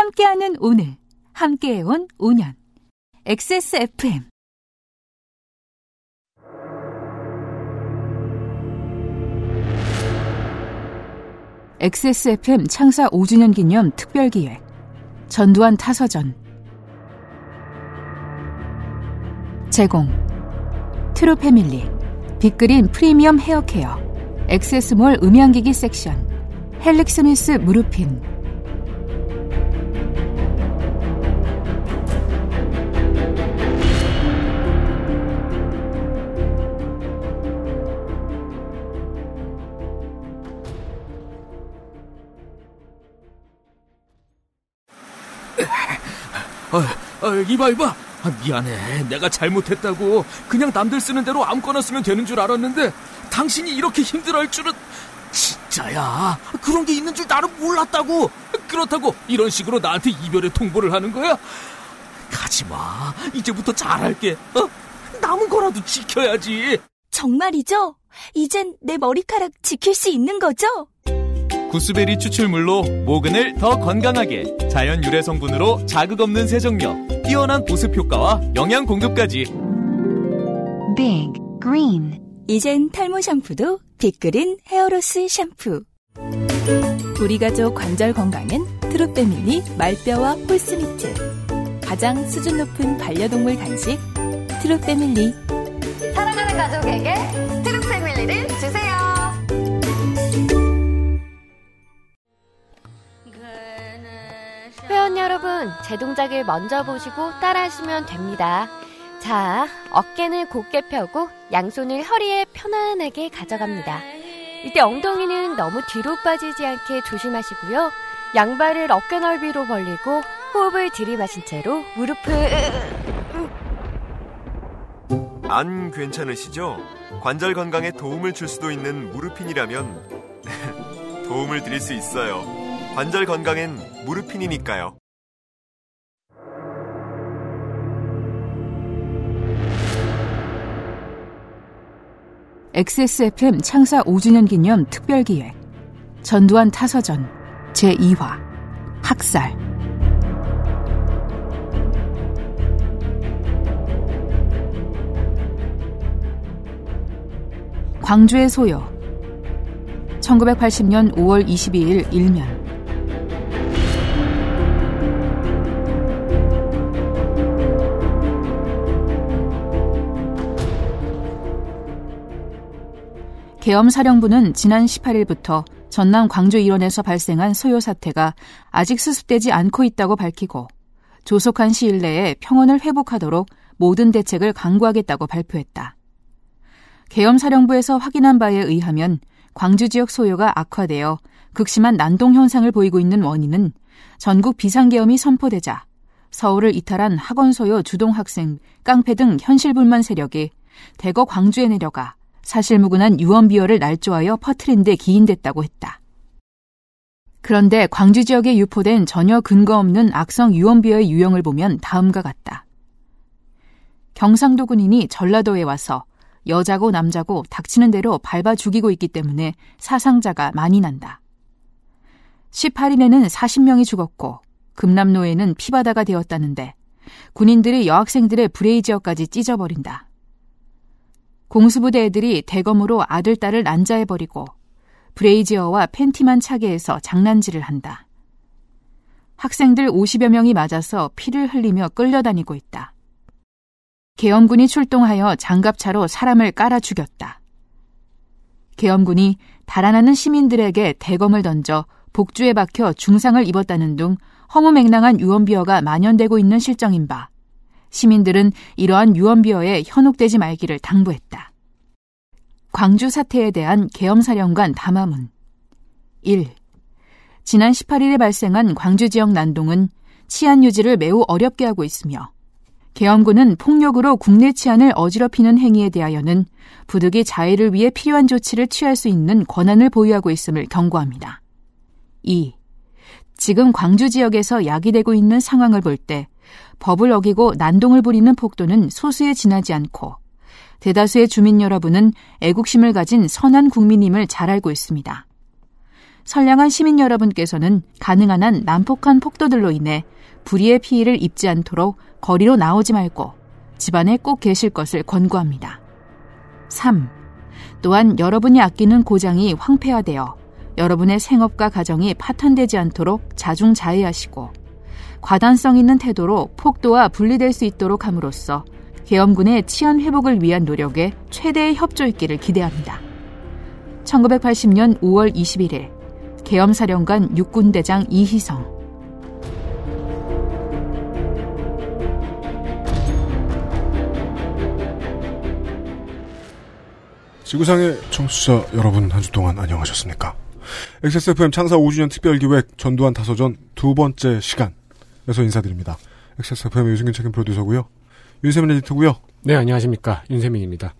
함께하는 오늘, 함께해온 5년. XSFM. XSFM 창사 5주년 기념 특별기획. 전두환 타서전. 제공. 트루 패밀리. 빅그린 프리미엄 헤어케어. 엑세스몰 음향기기 섹션. 헬릭스미스 무르핀. 어, 어, 이봐, 이봐. 아, 미안해. 내가 잘못했다고. 그냥 남들 쓰는 대로 아무거나 쓰면 되는 줄 알았는데, 당신이 이렇게 힘들어할 줄은, 진짜야. 그런 게 있는 줄 나는 몰랐다고. 그렇다고 이런 식으로 나한테 이별의 통보를 하는 거야? 가지 마. 이제부터 잘할게. 어? 남은 거라도 지켜야지. 정말이죠? 이젠 내 머리카락 지킬 수 있는 거죠? 구스베리 추출물로 모근을 더 건강하게 자연 유래 성분으로 자극 없는 세정력 뛰어난 보습 효과와 영양 공급까지. Big Green. 이젠 탈모 샴푸도 빅그린 hair loss 샴푸. 우리 가족 관절 건강은 트루패밀리 말뼈와 홀스미트 가장 수준 높은 반려동물 간식 트루패밀리. 사랑하는 가족에게 회원 여러분, 제 동작을 먼저 보시고 따라하시면 됩니다. 자, 어깨는 곧게 펴고 양손을 허리에 편안하게 가져갑니다. 이때 엉덩이는 너무 뒤로 빠지지 않게 조심하시고요. 양발을 어깨 넓이로 벌리고 호흡을 들이마신 채로 무릎을 안 괜찮으시죠? 관절 건강에 도움을 줄 수도 있는 무르핀이라면 도움을 드릴 수 있어요. 관절 건강엔 무르핀이니까요. XSFM 창사 5주년 기념 특별기획. 전두환 타서전 제2화. 학살. 광주의 소요. 1980년 5월 22일 일면 계엄사령부는 지난 18일부터 전남 광주 일원에서 발생한 소요 사태가 아직 수습되지 않고 있다고 밝히고 조속한 시일 내에 평온을 회복하도록 모든 대책을 강구하겠다고 발표했다. 계엄사령부에서 확인한 바에 의하면 광주 지역 소요가 악화되어 극심한 난동 현상을 보이고 있는 원인은 전국 비상계엄이 선포되자 서울을 이탈한 학원 소요 주동 학생, 깡패 등 현실불만 세력이 대거 광주에 내려가 사실무근한 유언비어를 날조하여 퍼트린 데 기인됐다고 했다. 그런데 광주 지역에 유포된 전혀 근거 없는 악성 유언비어의 유형을 보면 다음과 같다. 경상도 군인이 전라도에 와서 여자고 남자고 닥치는 대로 밟아 죽이고 있기 때문에 사상자가 많이 난다. 18일에는 40명이 죽었고 금남로에는 피바다가 되었다는데 군인들이 여학생들의 브레이지어까지 찢어버린다. 공수부대 애들이 대검으로 아들, 딸을 난자해버리고 브레이지어와 팬티만 차게 해서 장난질을 한다. 학생들 50여 명이 맞아서 피를 흘리며 끌려다니고 있다. 계엄군이 출동하여 장갑차로 사람을 깔아 죽였다. 계엄군이 달아나는 시민들에게 대검을 던져 복주에 박혀 중상을 입었다는 등 허무맹랑한 유언비어가 만연되고 있는 실정인 바 시민들은 이러한 유언비어에 현혹되지 말기를 당부했다. 광주 사태에 대한 계엄사령관 담화문 1. 지난 18일에 발생한 광주 지역 난동은 치안 유지를 매우 어렵게 하고 있으며 계엄군은 폭력으로 국내 치안을 어지럽히는 행위에 대하여는 부득이 자해를 위해 필요한 조치를 취할 수 있는 권한을 보유하고 있음을 경고합니다. 2. 지금 광주 지역에서 야기되고 있는 상황을 볼 때 법을 어기고 난동을 부리는 폭도는 소수에 지나지 않고 대다수의 주민 여러분은 애국심을 가진 선한 국민임을 잘 알고 있습니다. 선량한 시민 여러분께서는 가능한 한 난폭한 폭도들로 인해 불의의 피해를 입지 않도록 거리로 나오지 말고 집안에 꼭 계실 것을 권고합니다. 3. 또한 여러분이 아끼는 고장이 황폐화되어 여러분의 생업과 가정이 파탄되지 않도록 자중자애하시고 과단성 있는 태도로 폭도와 분리될 수 있도록 함으로써 계엄군의 치안 회복을 위한 노력에 최대의 협조있기를 기대합니다. 1980년 5월 21일 계엄사령관 육군대장 이희성 지구상의 청취자 여러분 한 주 동안 안녕하셨습니까? XSFM 창사 5주년 특별기획 전두환 타서전 두 번째 시간에서 인사드립니다. XSFM의 유승균 책임 프로듀서고요. 윤세민 에디터고요. 네, 안녕하십니까. 윤세민입니다.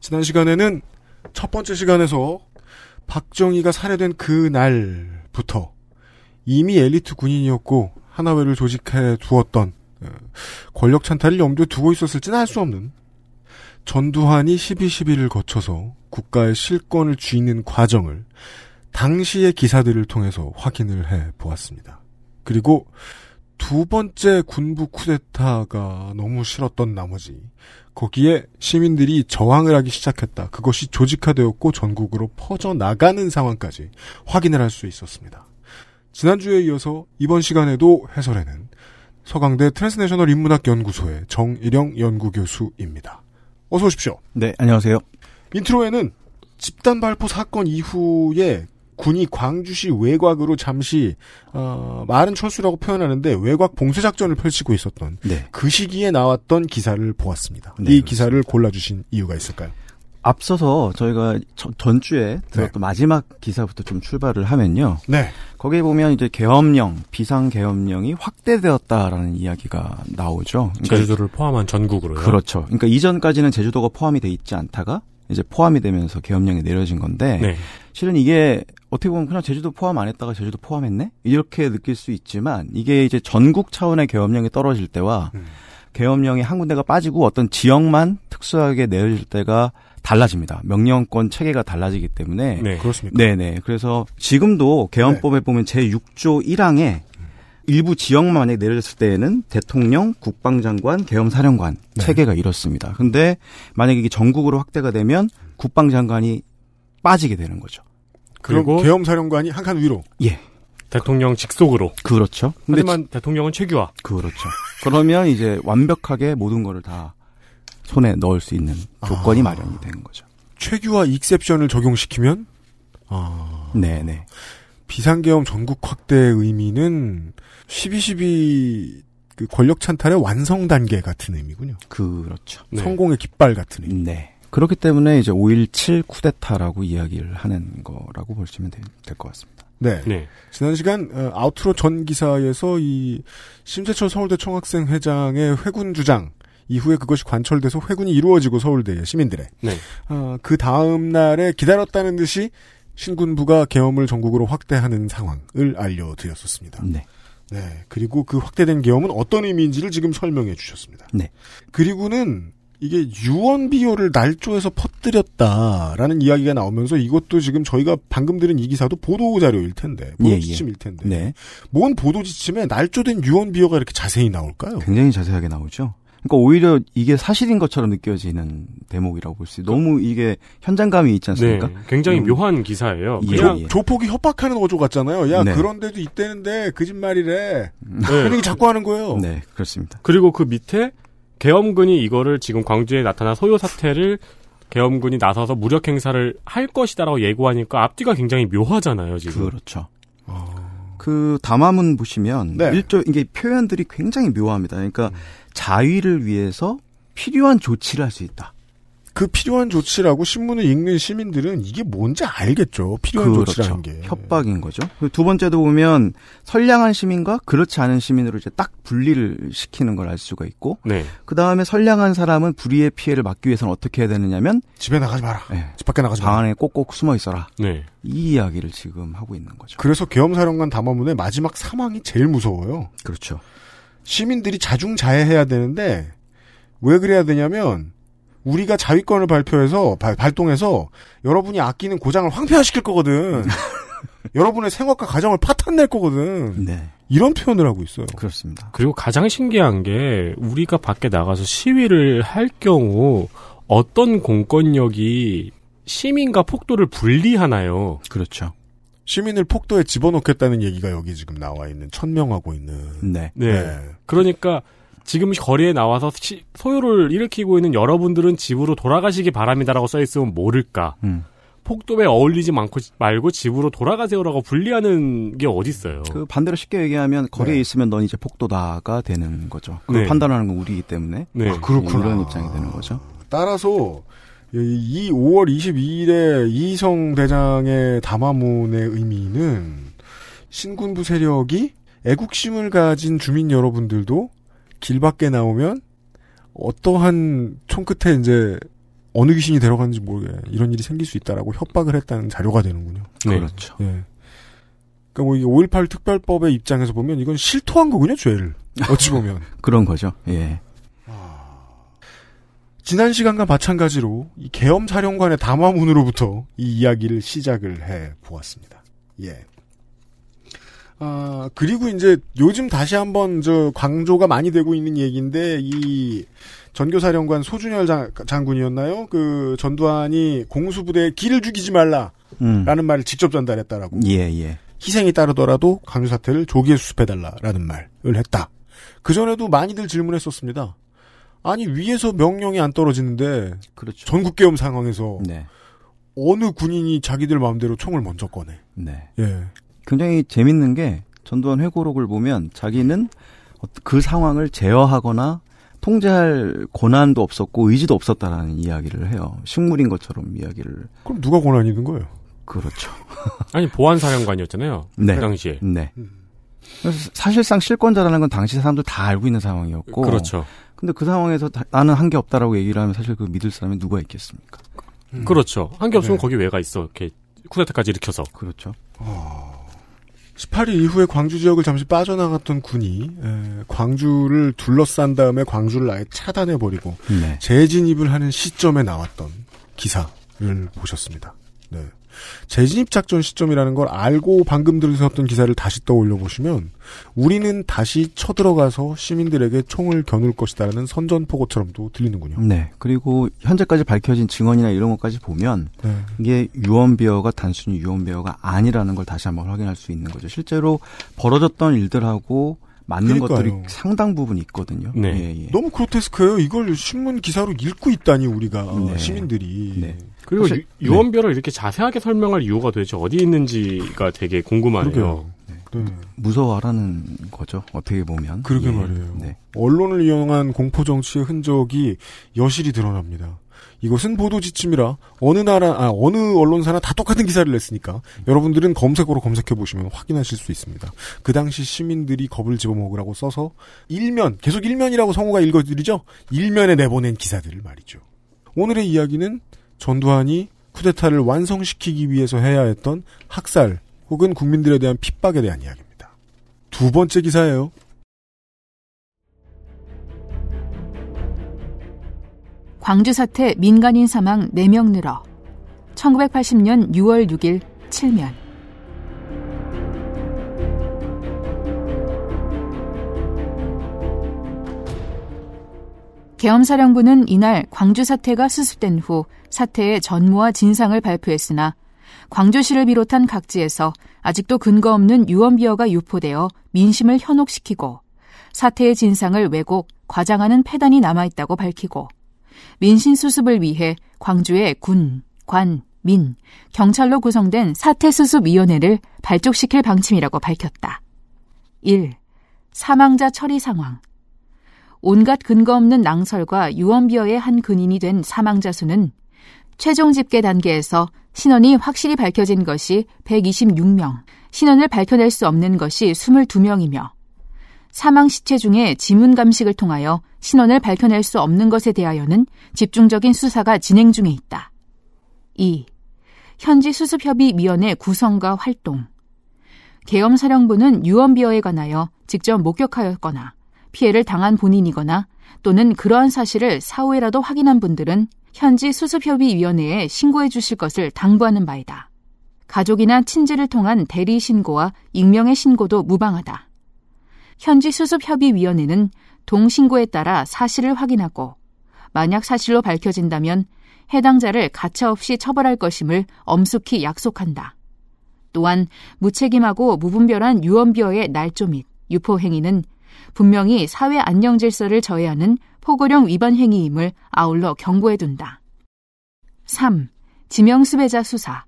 지난 시간에는 첫 번째 시간에서 박정희가 살해된 그 날부터 이미 엘리트 군인이었고 하나회를 조직해 두었던 어, 권력 찬탈을 염두에 두고 있었을지는 알 수 없는 전두환이 12.12를 거쳐서 국가의 실권을 쥐는 과정을 당시의 기사들을 통해서 확인을 해 보았습니다. 그리고 두 번째 군부 쿠데타가 너무 싫었던 나머지 거기에 시민들이 저항을 하기 시작했다. 그것이 조직화되었고 전국으로 퍼져나가는 상황까지 확인을 할 수 있었습니다. 지난주에 이어서 이번 시간에도 해설에는 서강대 트랜스내셔널 인문학 연구소의 정일영 연구교수입니다. 어서 오십시오. 네, 안녕하세요. intro에는 집단 발포 사건 이후에 군이 광주시 외곽으로 잠시 어, 말은 철수라고 표현하는데 외곽 봉쇄 작전을 펼치고 있었던 네. 그 시기에 나왔던 기사를 보았습니다. 네, 이 기사를 골라주신 이유가 있을까요? 앞서서 저희가 저- 전주에 들었던 마지막 기사부터 좀 출발을 하면요. 네. 거기에 보면 이제 계엄령, 비상 계엄령이 확대되었다라는 이야기가 나오죠. 그러니까 제주도를 포함한 전국으로요. 그렇죠. 그러니까 이전까지는 제주도가 포함이 돼 있지 않다가 이제 포함이 되면서 계엄령이 내려진 건데 네. 실은 이게 어떻게 보면 그냥 제주도 포함 안 했다가 제주도 포함했네 이렇게 느낄 수 있지만 이게 이제 전국 차원의 계엄령이 떨어질 때와 음. 계엄령이 한 군데가 빠지고 어떤 지역만 특수하게 내려질 때가 달라집니다. 명령권 체계가 달라지기 때문에 네. 그렇습니까? 네네. 그래서 지금도 계엄법에 보면 제 6조 1항에 일부 지역만 만약에 내려졌을 때에는 대통령, 국방장관, 계엄사령관 네. 체계가 이렇습니다. 근데 만약에 이게 전국으로 확대가 되면 국방장관이 빠지게 되는 거죠. 그리고 계엄사령관이 한 칸 위로. 예. 대통령 직속으로. 그렇죠. 근데 하지만 대통령은 최규화. 그렇죠. 그러면 이제 완벽하게 모든 거를 다 손에 넣을 수 있는 조건이 아. 마련이 되는 거죠. 최규와 익셉션을 적용시키면 아, 네 네. 비상계엄 전국 확대의 의미는 12.12 그 권력 찬탈의 완성 단계 같은 의미군요. 그렇죠. 네. 성공의 깃발 같은 의미. 네. 그렇기 때문에 이제 5.17 쿠데타라고 이야기를 하는 거라고 보시면 될 것 같습니다. 네. 네. 지난 시간 어, 아우트로 전 기사에서 이 심재철 서울대 총학생 회장의 회군 주장 이후에 그것이 관철돼서 회군이 이루어지고 서울대의 시민들의 네. 어, 그 다음 날에 기다렸다는 듯이 신군부가 계엄을 전국으로 확대하는 상황을 알려드렸었습니다. 네. 네. 그리고 그 확대된 계엄은 어떤 의미인지를 지금 설명해 주셨습니다. 네. 그리고는 이게 유언비어를 날조해서 퍼뜨렸다라는 이야기가 나오면서 이것도 지금 저희가 방금 들은 이 기사도 보도 자료일 텐데, 보도 예, 예. 지침일 텐데, 네. 뭔 보도 지침에 날조된 유언비어가 이렇게 자세히 나올까요? 굉장히 자세하게 나오죠. 그러니까 오히려 이게 사실인 것처럼 느껴지는 대목이라고 볼 수 있어요. 너무 이게 현장감이 있지 네. 않습니까? 굉장히 음. 묘한 기사예요. 예, 그냥 예. 조폭이 협박하는 어조 같잖아요. 야 네. 그런데도 있대는데 거짓말이래. 네. 그런 얘기 자꾸 하는 거예요. 네, 그렇습니다. 그리고 그 밑에 계엄군이 이거를 지금 광주에 나타난 소요 사태를 계엄군이 나서서 무력 행사를 할 것이다라고 예고하니까 앞뒤가 굉장히 묘하잖아요, 지금. 그렇죠. 그 담화문 보시면 네. 일조 이게 표현들이 굉장히 묘합니다. 그러니까 자위를 위해서 필요한 조치를 할 수 있다. 그 필요한 조치라고 신문을 읽는 시민들은 이게 뭔지 알겠죠. 필요한 조치라는 게. 그렇죠. 협박인 거죠. 두 번째도 보면 선량한 시민과 그렇지 않은 시민으로 이제 딱 분리를 시키는 걸 알 수가 있고 네. 그 다음에 선량한 사람은 불의의 피해를 막기 위해서는 어떻게 해야 되느냐면 집에 나가지 마라. 예, 집 밖에 나가지 방 마라. 안에 꼭꼭 숨어 있어라. 네. 이 이야기를 지금 하고 있는 거죠. 그래서 계엄사령관 담화문의 마지막 사망이 제일 무서워요. 그렇죠. 시민들이 자중자애해야 되는데 왜 그래야 되냐면 우리가 자위권을 발표해서 발, 발동해서 여러분이 아끼는 고장을 황폐화시킬 거거든. 여러분의 생활과 가정을 파탄낼 거거든. 네. 이런 표현을 하고 있어요. 그렇습니다. 그리고 가장 신기한 게 우리가 밖에 나가서 시위를 할 경우 어떤 공권력이 시민과 폭도를 분리하나요? 그렇죠. 시민을 폭도에 집어넣겠다는 얘기가 여기 지금 나와 있는 천명하고 있는. 네. 네. 그러니까 지금 거리에 나와서 시- 소요를 일으키고 있는 여러분들은 집으로 돌아가시기 바랍니다라고 써 있으면 모를까? 음. 폭도에 어울리지 않고 말고 집으로 돌아가세요라고 분리하는 게 어딨어요. 그 반대로 쉽게 얘기하면 거리에 네. 있으면 넌 이제 폭도다가 되는 거죠. 그걸 네. 판단하는 건 우리이기 때문에 네. 아, 그렇구나. 이런 입장이 되는 거죠. 따라서 이 5월 22일에 이성 대장의 담화문의 의미는 신군부 세력이 애국심을 가진 주민 여러분들도 길 밖에 나오면 어떠한 총 끝에 이제 어느 귀신이 데려가는지 모르게 이런 일이 생길 수 있다라고 협박을 했다는 자료가 되는군요. 네. 그렇죠. 예. 그러니까 뭐 이게 5.18 특별법의 입장에서 보면 이건 실토한 거군요, 죄를. 어찌 보면. 그런 거죠. 예. 지난 시간과 마찬가지로 이 계엄 사령관의 담화문으로부터 이 이야기를 시작을 해 보았습니다. 예. 아, 그리고 이제 요즘 다시 한번 저 강조가 많이 되고 있는 얘기인데 이 전교사령관 소준열 장, 장군이었나요? 그 전두환이 공수부대에 길을 죽이지 말라라는 음. 말을 직접 전달했다라고. 예, 예. 희생이 따르더라도 강요 사태를 조기에 수습해달라라는 말을 했다. 그 전에도 많이들 질문했었습니다. 아니 위에서 명령이 안 떨어지는데 그렇죠. 전국 계엄 상황에서 네. 어느 군인이 자기들 마음대로 총을 먼저 꺼내. 네. 예. 굉장히 재밌는 게 전두환 회고록을 보면 자기는 어- 그 상황을 제어하거나 통제할 권한도 없었고 의지도 없었다라는 이야기를 해요. 식물인 것처럼 이야기를. 그럼 누가 권한이 있는 거예요? 그렇죠. 아니 보안 사령관이었잖아요. 네. 그 당시에. 네. 그래서 사실상 실권자라는 건 당시 사람들 다 알고 있는 상황이었고. 그렇죠. 근데 그 상황에서 다- 나는 한 게 없다라고 얘기를 하면 사실 그 믿을 사람이 누가 있겠습니까? 그렇죠. 한 게 없으면 네. 거기 왜가 있어. 이렇게 쿠데타까지 일으켜서. 그렇죠. 18일 이후에 광주 지역을 잠시 빠져나갔던 군이 에, 광주를 둘러싼 다음에 광주를 아예 차단해버리고 네. 재진입을 하는 시점에 나왔던 기사를 보셨습니다. 네. 재진입 작전 시점이라는 걸 알고 방금 들으셨던 기사를 다시 떠올려 보시면 우리는 다시 쳐들어가서 시민들에게 총을 겨눌 것이다라는 선전포고처럼도 들리는군요. 네. 그리고 현재까지 밝혀진 증언이나 이런 것까지 보면 네. 이게 유언비어가 단순히 유언비어가 아니라는 걸 다시 한번 확인할 수 있는 거죠. 실제로 벌어졌던 일들하고 맞는 그러니까요. 것들이 상당 부분 있거든요. 네. 예, 예. 너무 그로테스크예요. 이걸 신문 기사로 읽고 있다니 우리가 네. 시민들이. 네. 그리고 사실- 유, 유언비어를 이렇게 자세하게 설명할 이유가 도대체 어디 있는지가 되게 궁금하네요. 그러게요. 네. 무서워하라는 거죠. 어떻게 보면. 그러게 예. 말이에요. 네. 언론을 이용한 공포 정치의 흔적이 여실히 드러납니다. 이것은 보도 지침이라 어느 나라 아 어느 언론사나 다 똑같은 기사를 냈으니까 여러분들은 검색어로 검색해 보시면 확인하실 수 있습니다. 그 당시 시민들이 겁을 집어먹으라고 써서 일면 계속 일면이라고 성우가 읽어드리죠. 일면에 내보낸 기사들을 말이죠. 오늘의 이야기는 전두환이 쿠데타를 완성시키기 위해서 해야 했던 학살 혹은 국민들에 대한 핍박에 대한 이야기입니다. 두 번째 기사예요. 광주 사태 민간인 사망 4명 늘어 1980년 6월 6일 7면. 계엄사령부는 이날 광주 사태가 수습된 후 사태의 전무와 진상을 발표했으나 광주시를 비롯한 각지에서 아직도 근거 없는 유언비어가 유포되어 민심을 현혹시키고 사태의 진상을 왜곡, 과장하는 패단이 남아있다고 밝히고 민심 수습을 위해 광주의 군, 관, 민, 경찰로 구성된 사태수습위원회를 발족시킬 방침이라고 밝혔다. 1. 사망자 처리 상황. 온갖 근거 없는 낭설과 유언비어의 한 근인이 된 사망자 수는 최종 집계 단계에서 신원이 확실히 밝혀진 것이 126명, 신원을 밝혀낼 수 없는 것이 22명이며 사망 시체 중에 지문 감식을 통하여 신원을 밝혀낼 수 없는 것에 대하여는 집중적인 수사가 진행 중에 있다. 2. 현지 수습협의위원회 구성과 활동. 계엄사령부는 유언비어에 관하여 직접 목격하였거나 피해를 당한 본인이거나 또는 그러한 사실을 사후에라도 확인한 분들은 현지 수습협의위원회에 신고해 주실 것을 당부하는 바이다. 가족이나 친지를 통한 대리 신고와 익명의 신고도 무방하다. 현지 수습협의위원회는 동신고에 따라 사실을 확인하고 만약 사실로 밝혀진다면 해당자를 가차없이 처벌할 것임을 엄숙히 약속한다. 또한 무책임하고 무분별한 유언비어의 날조 및 유포 행위는 분명히 사회 안녕 질서를 저해하는 포고령 위반 행위임을 아울러 경고해 둔다. 3. 지명수배자 수사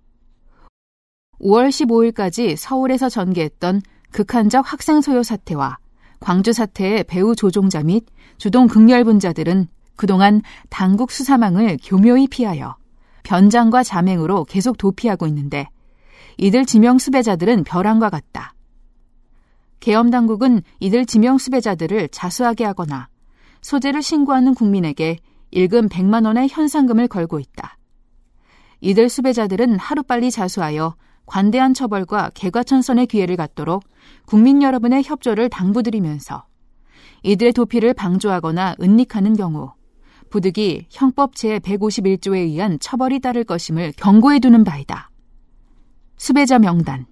5월 15일까지 서울에서 전개했던 극한적 학생 소요 사태와 광주 사태의 배후 조종자 및 주동 극렬분자들은 그동안 당국 수사망을 교묘히 피하여 변장과 자맹으로 계속 도피하고 있는데 이들 지명 수배자들은 벼랑과 같다. 계엄 당국은 이들 지명 수배자들을 자수하게 하거나 소재를 신고하는 국민에게 일금 100만 원의 현상금을 걸고 있다. 이들 수배자들은 하루빨리 자수하여 관대한 처벌과 개과천선의 기회를 갖도록 국민 여러분의 협조를 당부드리면서 이들의 도피를 방조하거나 은닉하는 경우 부득이 형법 제151조에 의한 처벌이 따를 것임을 경고해 두는 바이다. 수배자 명단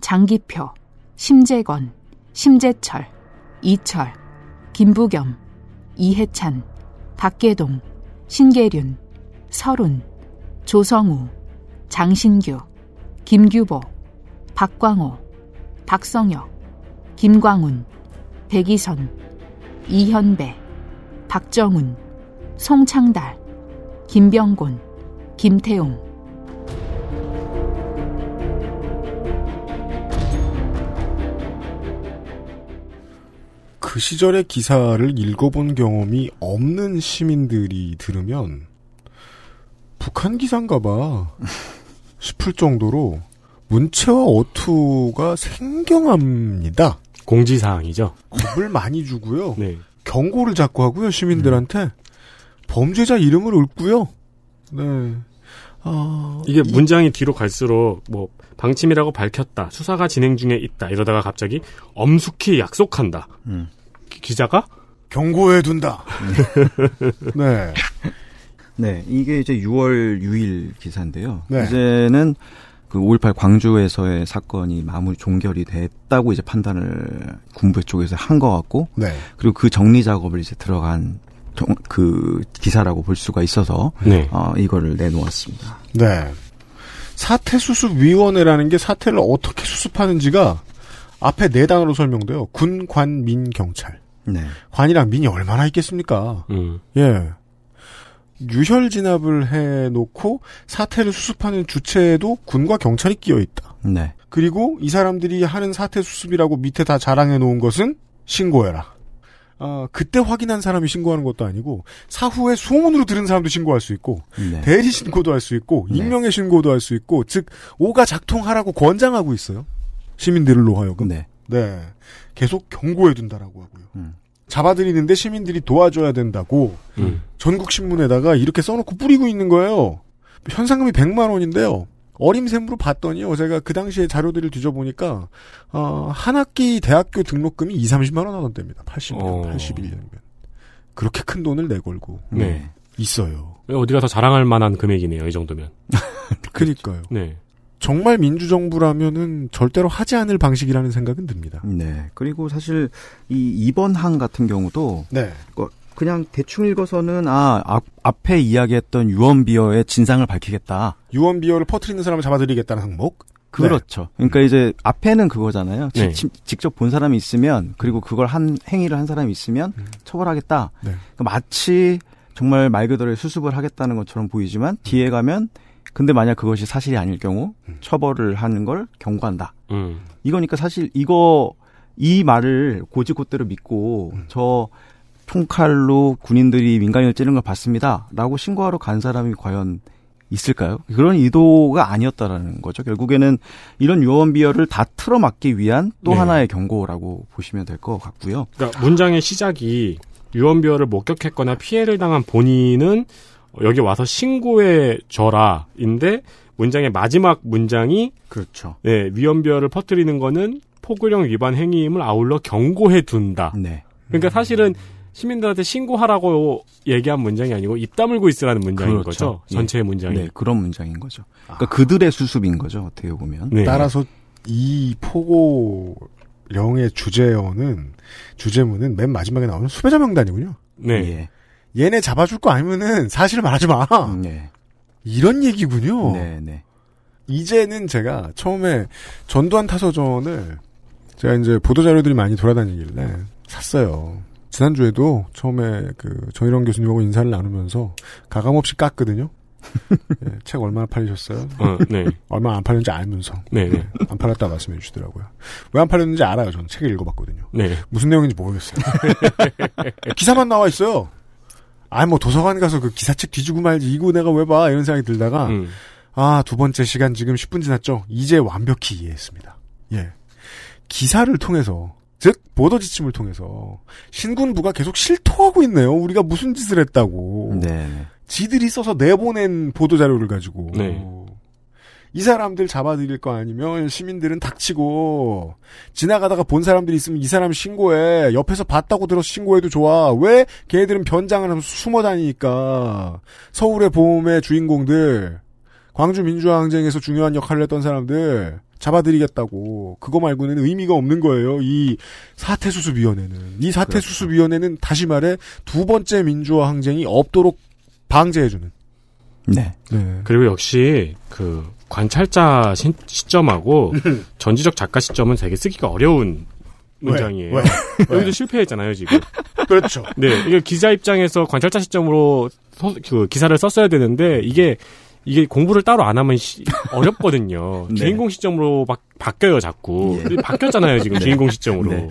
장기표, 심재건, 심재철, 이철, 김부겸, 이해찬, 박계동, 신계륜, 설운, 조성우, 장신규, 김규보, 박광호, 박성혁, 김광훈, 백이선, 이현배, 박정훈, 송창달, 김병곤, 김태웅. 그 시절의 기사를 읽어본 경험이 없는 시민들이 들으면 북한 기사인가 봐 싶을 정도로 문체와 어투가 생경합니다. 공지사항이죠. 겁을 많이 주고요. 네. 경고를 자꾸 하고요, 시민들한테. 범죄자 이름을 읊고요. 네. 아, 이게 문장이 뒤로 갈수록 뭐 방침이라고 밝혔다. 수사가 진행 중에 있다. 이러다가 갑자기 엄숙히 약속한다. 음. 기- 기자가 경고해 둔다. 네. 네, 이게 이제 6월 6일 기사인데요. 네. 이제는 그 5.18 광주에서의 사건이 마무리 종결이 됐다고 이제 판단을 군부 쪽에서 한 것 같고, 네. 그리고 그 정리 작업을 이제 들어간 정- 그 기사라고 볼 수가 있어서 네. 어, 이거를 내놓았습니다. 네. 사태 수습 위원회라는 게 사태를 어떻게 수습하는지가 앞에 네 단어로 설명돼요. 군, 관, 민, 경찰. 네. 관이랑 민이 얼마나 있겠습니까? 음. 예. 유혈 진압을 해놓고 사태를 수습하는 주체에도 군과 경찰이 끼어 있다. 네. 그리고 이 사람들이 하는 사태 수습이라고 밑에 다 자랑해 놓은 것은 신고해라. 아, 그때 확인한 사람이 신고하는 것도 아니고 사후에 소문으로 들은 사람도 신고할 수 있고 네. 대리 신고도 할 수 있고 네. 익명의 신고도 할 수 있고 즉 오가 작통하라고 권장하고 있어요. 시민들로 하여금. 네. 네. 계속 경고해 둔다라고 하고요. 음. 잡아들이는데 시민들이 도와줘야 된다고 음. 전국 신문에다가 이렇게 써놓고 뿌리고 있는 거예요. 현상금이 100만 원인데요. 어림샘으로 봤더니요. 제가 그 당시에 자료들을 뒤져보니까 어, 한 학기 대학교 등록금이 2, 30만 원 하던데입니다. 80년, 어. 81년이면. 그렇게 큰 돈을 내걸고 네. 있어요. 어디 가서 자랑할 만한 금액이네요. 이 정도면. 그니까요. 네. 정말 민주정부라면은 절대로 하지 않을 방식이라는 생각은 듭니다. 네. 그리고 사실 이 2번 항 같은 경우도 네. 그- 그냥 대충 읽어서는 아 앞, 앞에 이야기했던 유언비어의 진상을 밝히겠다. 유언비어를 퍼뜨리는 사람을 잡아들이겠다는 항목. 그렇죠. 그러니까 이제 앞에는 그거잖아요. 지- 네. 지- 직접 본 사람이 있으면 그리고 그걸 한 행위를 한 사람이 있으면 처벌하겠다. 네. 그러니까 마치 정말 말 그대로 수습을 하겠다는 것처럼 보이지만 뒤에 가면 근데 만약 그것이 사실이 아닐 경우 처벌을 하는 걸 경고한다. 음. 이거니까 사실 이거 이 말을 고지고대로 믿고 저 총칼로 군인들이 민간인을 찌른 걸 봤습니다라고 신고하러 간 사람이 과연 있을까요? 그런 의도가 아니었다라는 거죠. 결국에는 이런 요원 비어를 다 틀어막기 위한 또 네. 하나의 경고라고 보시면 될 것 같고요. 그러니까 문장의 시작이 유언비어를 목격했거나 피해를 당한 본인은 여기 와서 신고해 줘라인데 문장의 마지막 문장이 그렇죠. 네, 위헌비어를 퍼뜨리는 거는 포고령 위반 행위임을 아울러 경고해 둔다. 네. 그러니까 사실은 시민들한테 신고하라고 얘기한 문장이 아니고 입 다물고 있으라는 문장인 그렇죠. 거죠. 예. 전체의 문장이. 네, 그런 문장인 거죠. 그러니까 그들의 수습인 거죠. 어떻게 보면. 네. 따라서 이 포고령의 주제어는 주제문은 맨 마지막에 나오는 수배자 명단이군요. 네. 예. 얘네 잡아줄 거 아니면은 사실을 말하지 마. 네. 이런 얘기군요. 네, 네. 이제는 제가 처음에 전두환 타서전을 제가 이제 보도자료들이 많이 돌아다니길래 샀어요. 지난주에도 처음에 그 정일원 교수님하고 인사를 나누면서 가감없이 깠거든요. 예, 책 얼마나 팔리셨어요? 어, 네. 얼마 안 팔렸는지 알면서. 네, 네. 안 팔렸다 말씀해 주시더라고요. 왜 안 팔렸는지 알아요. 저는 책을 읽어봤거든요. 네. 무슨 내용인지 모르겠어요. 기사만 나와 있어요. 아, 뭐 도서관 가서 그 기사책 뒤지고 말지 이거 내가 왜 봐? 이런 생각이 들다가 음. 아, 두 번째 시간 지금 10분 지났죠? 이제 완벽히 이해했습니다. 예. 기사를 통해서, 즉, 보도 지침을 통해서, 신군부가 계속 실토하고 있네요. 우리가 무슨 짓을 했다고. 네, 네. 지들이 써서 내보낸 보도자료를 가지고. 네. 이 사람들 잡아들일 거 아니면 시민들은 닥치고 지나가다가 본 사람들이 있으면 이 사람 신고해. 옆에서 봤다고 들어서 신고해도 좋아. 왜? 걔네들은 변장을 하면서 숨어 다니니까. 서울의 봄의 주인공들 광주 민주화항쟁에서 중요한 역할을 했던 사람들 잡아들이겠다고. 그거 말고는 의미가 없는 거예요 이 사태 수습위원회는. 이 사태수습위원회는 다시 말해 두 번째 민주화 항쟁이 없도록 방제해주는. 네. 네. 그리고 역시 그 관찰자 시, 시점하고 전지적 작가 시점은 되게 쓰기가 어려운 문장이에요. 왜? 왜? 여기도 실패했잖아요 지금. 그렇죠 네, 이게 기자 입장에서 관찰자 시점으로 소- 그 기사를 썼어야 되는데 이게 이게 공부를 따로 안 하면 시- 어렵거든요. 네. 주인공 시점으로 바, 바뀌어요 자꾸. 예. 근데 바뀌었잖아요 지금 네. 주인공 시점으로. 네.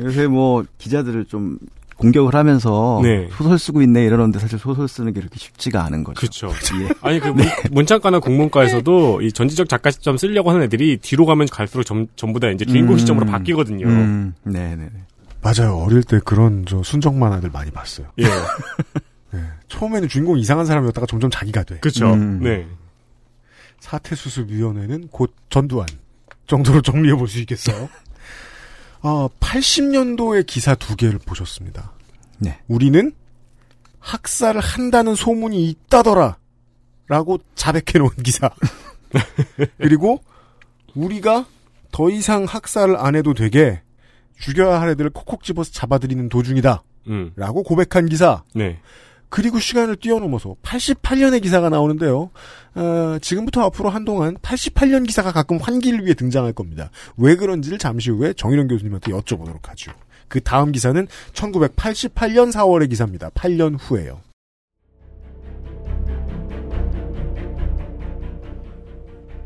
요새 뭐 기자들을 좀 공격을 하면서 네. 소설 쓰고 있네 이러는데 사실 소설 쓰는 게 그렇게 쉽지가 않은 거죠. 그렇죠. 예. 아니 그 문, 문창과나 공문과에서도 이 전지적 작가 시점 쓰려고 하는 애들이 뒤로 가면 갈수록 전, 전부 다 이제 주인공 음. 시점으로 바뀌거든요. 음, 네, 네, 네. 맞아요. 어릴 때 그런 저 순정 만화들 많이 봤어요. 예, 네. 처음에는 주인공 이상한 사람이었다가 점점 자기가 돼. 그렇죠. 음. 네. 사태 수습 위원회는 곧 전두환 정도로 정리해 볼 수 있겠어요. 아, 80년도의 기사 두 개를 보셨습니다. 네. 우리는 학살을 한다는 소문이 있다더라. 라고 자백해 놓은 기사. 그리고 우리가 더 이상 학살을 안 해도 되게 죽여야 할 애들을 콕콕 집어서 잡아들이는 도중이다. 음. 라고 고백한 기사. 네. 그리고 시간을 뛰어넘어서 88년의 기사가 나오는데요. 어, 지금부터 앞으로 한동안 88년 기사가 가끔 환기를 위해 등장할 겁니다. 왜 그런지를 잠시 후에 정일원 교수님한테 여쭤보도록 하죠. 그 다음 기사는 1988년 4월의 기사입니다. 8년 후에요.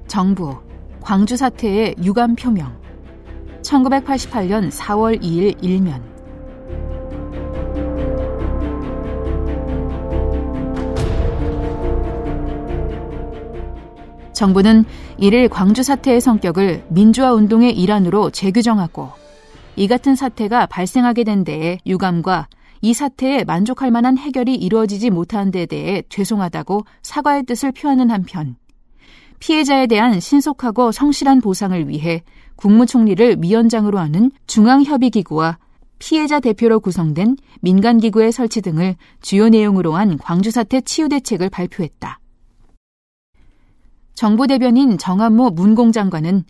정부 광주 사태의 유감 표명 1988년 4월 2일 일면 정부는 이를 광주 사태의 성격을 민주화 운동의 일환으로 재규정하고 이 같은 사태가 발생하게 된 데에 유감과 이 사태에 만족할 만한 해결이 이루어지지 못한 데 대해 죄송하다고 사과의 뜻을 표하는 한편 피해자에 대한 신속하고 성실한 보상을 위해 국무총리를 위원장으로 하는 중앙협의기구와 피해자 대표로 구성된 민간기구의 설치 등을 주요 내용으로 한 광주사태 치유 대책을 발표했다. 정부 대변인 정한모 문공장관은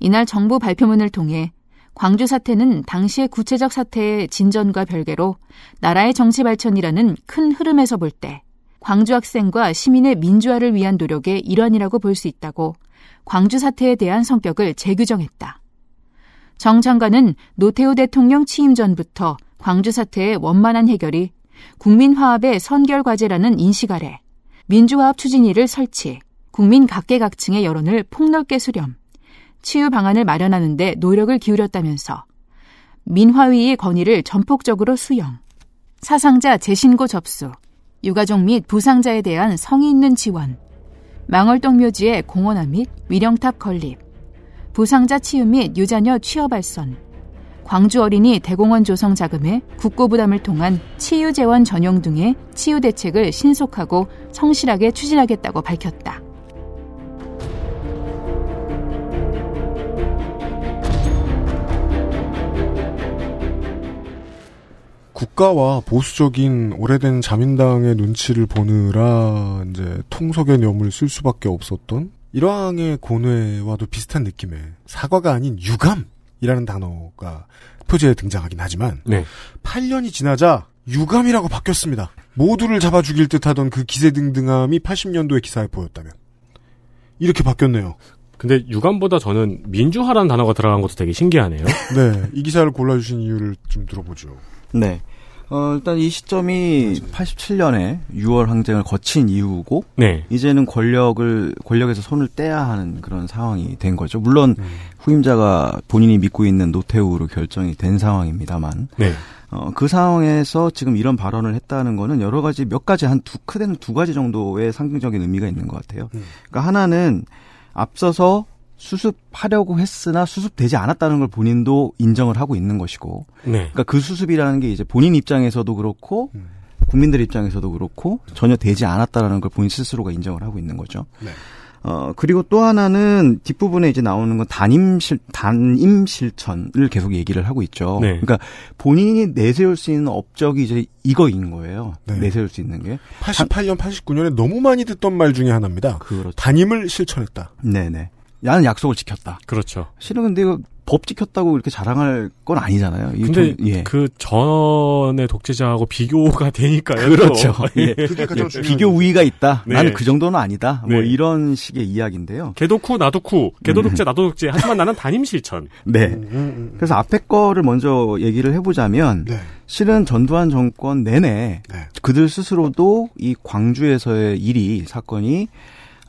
이날 정부 발표문을 통해 광주 사태는 당시의 구체적 사태의 진전과 별개로 나라의 정치 발전이라는 큰 흐름에서 볼 때 광주 학생과 시민의 민주화를 위한 노력의 일환이라고 볼 수 있다고 광주 사태에 대한 성격을 재규정했다. 정 장관은 노태우 대통령 취임 전부터 광주 사태의 원만한 해결이 국민 화합의 선결 과제라는 인식 아래 민주화합 추진위를 설치, 국민 각계각층의 여론을 폭넓게 수렴, 치유 방안을 마련하는 데 노력을 기울였다면서 민화위의 건의를 전폭적으로 수용, 사상자 재신고 접수, 유가족 및 부상자에 대한 성의 있는 지원, 망월동 묘지의 공원화 및 위령탑 건립, 부상자 치유 및 유자녀 취업 발선, 광주 어린이 대공원 조성 자금의 국고 부담을 통한 치유 재원 전용 등의 치유 대책을 신속하고 성실하게 추진하겠다고 밝혔다. 국가와 보수적인 오래된 자민당의 눈치를 보느라 이제 통속의 념을 쓸 수밖에 없었던 일왕의 고뇌와도 비슷한 느낌의 사과가 아닌 유감이라는 단어가 표제에 등장하긴 하지만 네. 8년이 지나자 유감이라고 바뀌었습니다. 모두를 잡아 죽일 듯하던 그 기세등등함이 80년도의 기사에 보였다면 이렇게 바뀌었네요. 근데 유감보다 저는 민주화라는 단어가 들어간 것도 되게 신기하네요. 네, 이 기사를 골라주신 이유를 좀 들어보죠. 네. 어, 일단 이 시점이 87년에 6월 항쟁을 거친 이후고 네. 이제는 권력을 권력에서 손을 떼야 하는 그런 상황이 된 거죠. 물론 후임자가 본인이 믿고 있는 노태우로 결정이 된 상황입니다만 네. 어, 그 상황에서 지금 이런 발언을 했다는 거는 여러 가지 몇 가지 한 두 크게는 두 가지 정도의 상징적인 의미가 있는 것 같아요. 그러니까 하나는 앞서서 수습하려고 했으나 수습되지 않았다는 걸 본인도 인정을 하고 있는 것이고 네. 그러니까 그 수습이라는 게 이제 본인 입장에서도 그렇고 국민들 입장에서도 그렇고 전혀 되지 않았다라는 걸 본인 스스로가 인정을 하고 있는 거죠. 네. 어 그리고 또 하나는 뒷부분에 이제 나오는 건 단임 실 단임 실천을 계속 얘기를 하고 있죠. 네. 그러니까 본인이 내세울 수 있는 업적이 이제 이거인 거예요. 네. 내세울 수 있는 게. 88년, 89년에 너무 많이 듣던 말 중에 하나입니다. 그렇죠. 단임을 실천했다. 네네. 나는 약속을 지켰다. 그렇죠. 실은 근데 이거 법 지켰다고 이렇게 자랑할 건 아니잖아요. 근데 좀- 예. 그 전의 독재자하고 비교가 되니까요. 그렇죠. 또. 예. 그게 가장 중요한 비교 우위가 있다. 네. 나는 그 정도는 아니다. 뭐 네. 이런 식의 이야기인데요. 걔도 쿠 나도 쿠 걔도 독재 나도 독재 하지만 나는 단임 실천. 네. 음, 음, 음. 그래서 앞에 거를 먼저 얘기를 해보자면 네. 실은 전두환 정권 내내 네. 그들 스스로도 이 광주에서의 일이 사건이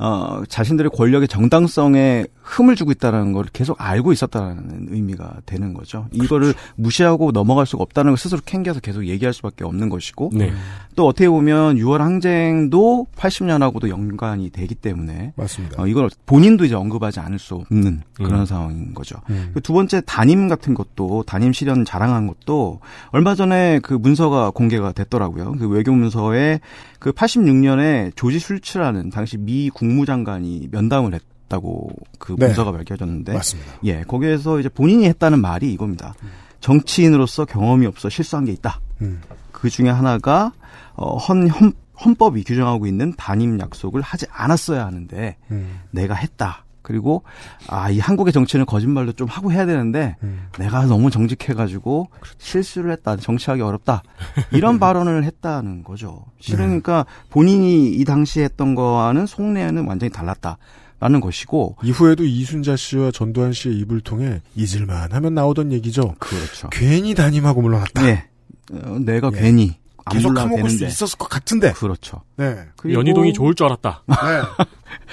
어, 자신들의 권력의 정당성에 흠을 주고 있다는 걸 계속 알고 있었다는 의미가 되는 거죠. 이거를 무시하고 넘어갈 수가 없다는 걸 스스로 캥겨서 계속 얘기할 수밖에 없는 것이고 네. 또 어떻게 보면 6월 항쟁도 80년하고도 연관이 되기 때문에 맞습니다. 어, 이걸 본인도 이제 언급하지 않을 수 없는 그런 음. 상황인 거죠. 음. 그두 번째 담임 같은 것도 담임 실현 자랑한 것도 얼마 전에 그 문서가 공개가 됐더라고요. 그 외교 문서에 그 86년에 조지 슐츠라는 당시 미 국무장관이 면담을 했 다고 그 네. 문서가 밝혀졌는데 맞습니다. 예, 거기에서 이제 본인이 했다는 말이 이겁니다. 정치인으로서 경험이 없어 실수한 게 있다. 음. 그 중에 하나가 어, 헌, 헌, 헌법이 규정하고 있는 단임 약속을 하지 않았어야 하는데 음. 내가 했다. 그리고 아 이 한국의 정치는 거짓말도 좀 하고 해야 되는데 음. 내가 너무 정직해가지고 실수를 했다. 정치하기 어렵다. 이런 발언을 했다는 거죠. 실은 네. 그러니까 본인이 이 당시에 했던 거와는 속내는 완전히 달랐다 라는 것이고 이후에도 이순자 씨와 전두환 씨의 입을 통해 잊을만 하면 나오던 얘기죠. 그렇죠. 괜히 담임하고 물러났다. 예. 어, 내가 예. 괜히 안 계속 까먹을 수. 있었을 것 같은데. 그렇죠. 네. 그리고 연희동이 좋을 줄 알았다. 네.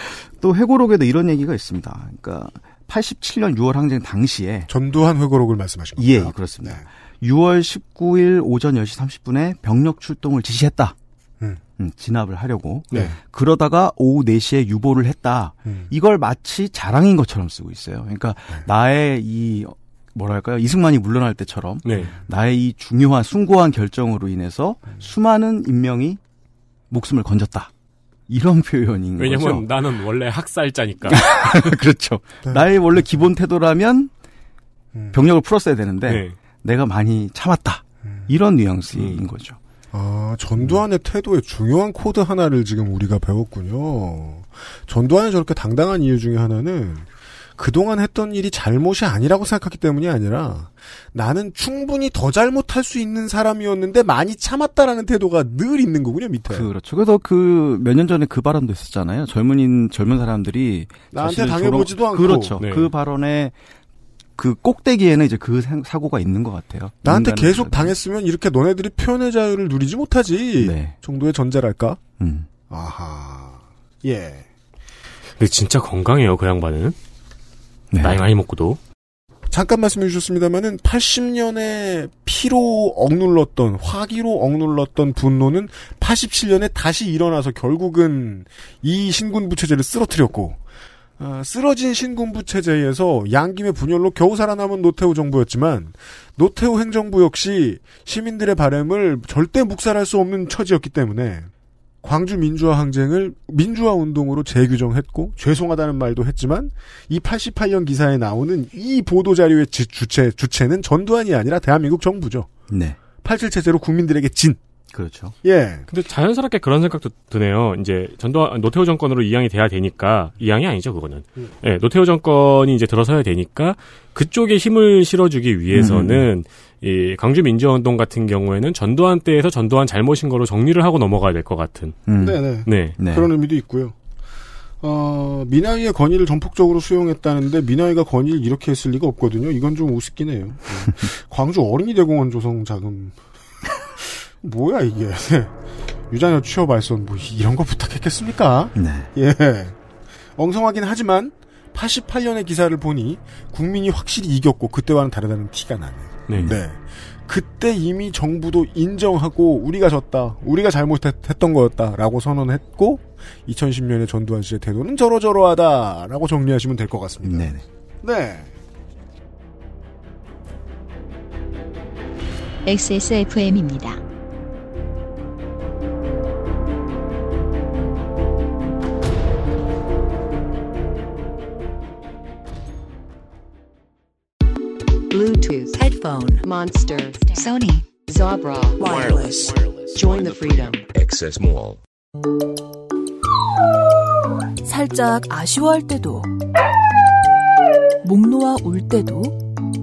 또 회고록에도 이런 얘기가 있습니다. 그러니까 87년 6월 항쟁 당시에 전두환 회고록을 말씀하신 예, 겁니다. 그렇습니다. 네. 6월 19일 오전 10시 30분에 병력 출동을 지시했다. 음. 음, 진압을 하려고. 네. 그러다가 오후 4시에 유보를 했다. 음. 이걸 마치 자랑인 것처럼 쓰고 있어요. 그러니까 네. 나의 이 뭐랄까요? 이승만이 물러날 때처럼 네. 나의 이 중요한 숭고한 결정으로 인해서 음. 수많은 인명이 목숨을 건졌다. 이런 표현인 왜냐면 거죠. 나는 원래 학살자니까. 그렇죠. 네. 나의 원래 기본 태도라면 음. 병력을 풀었어야 되는데 네. 내가 많이 참았다. 음. 이런 뉘앙스인 거죠. 아, 전두환의 태도의 중요한 코드 하나를 지금 우리가 배웠군요. 전두환이 저렇게 당당한 이유 중에 하나는 그동안 했던 일이 잘못이 아니라고 생각했기 때문이 아니라 나는 충분히 더 잘못할 수 있는 사람이었는데 많이 참았다라는 태도가 늘 있는 거군요, 밑에. 그렇죠. 그래서 그 몇 년 전에 그 발언도 있었잖아요. 젊은인 젊은 사람들이 나한테 당해보지도 조롱- 않고. 그렇죠. 네. 그 발언에 그 꼭대기에는 이제 그 생- 사고가 있는 것 같아요. 나한테 계속 그래도. 당했으면 이렇게 너네들이 표현의 자유를 누리지 못하지. 네. 정도의 전제랄까? 음. 아하. 예. 근데 진짜 건강해요 그 양반은. 네. 나이 많이 먹고도. 잠깐 말씀해 주셨습니다만은 80년에 피로 억눌렀던 화기로 억눌렀던 분노는 87년에 다시 일어나서 결국은 이 신군부 체제를 쓰러뜨렸고 아, 쓰러진 신군부 체제에서 양김의 분열로 겨우 살아남은 노태우 정부였지만 노태우 행정부 역시 시민들의 바램을 절대 묵살할 수 없는 처지였기 때문에 광주 민주화 항쟁을 민주화 운동으로 재규정했고 죄송하다는 말도 했지만 이 88년 기사에 나오는 이 보도 자료의 지- 주체 주체는 전두환이 아니라 대한민국 정부죠. 네. 팔칠 체제로 국민들에게 진. 그렇죠. 예. 근데 자연스럽게 그런 생각도 드네요. 이제 전두환 노태우 정권으로 이양이 돼야 되니까 이양이 아니죠 그거는. 음. 예, 노태우 정권이 이제 들어서야 되니까 그쪽에 힘을 실어주기 위해서는 이 광주 민주화운동 같은 경우에는 전두환 때에서 전두환 잘못인 거로 정리를 하고 넘어가야 될 것 같은. 음. 네네. 네. 그런 의미도 있고요. 어, 민아이의 건의를 전폭적으로 수용했다는데 민아이가 건의를 이렇게 했을 리가 없거든요. 이건 좀 우습긴 해요. 음. 광주 어린이 대공원 조성 자금 뭐야 이게 유자녀 취업 발선 뭐 이런 거 부탁했겠습니까? 네. 예. 엉성하긴 하지만 88년의 기사를 보니 국민이 확실히 이겼고 그때와는 다르다는 티가 나네요. 네. 그때 이미 정부도 인정하고 우리가 졌다. 우리가 잘못했던 거였다라고 선언했고 2010년에 전두환 씨의 태도는 저러저러하다라고 정리하시면 될 것 같습니다. 네. 네. XSFM입니다. Bluetooth, headphone, Monster, Sony, Jabra, wireless. Join the freedom. Access Mall. 살짝 아쉬워할 때도, 목 놓아 울 때도,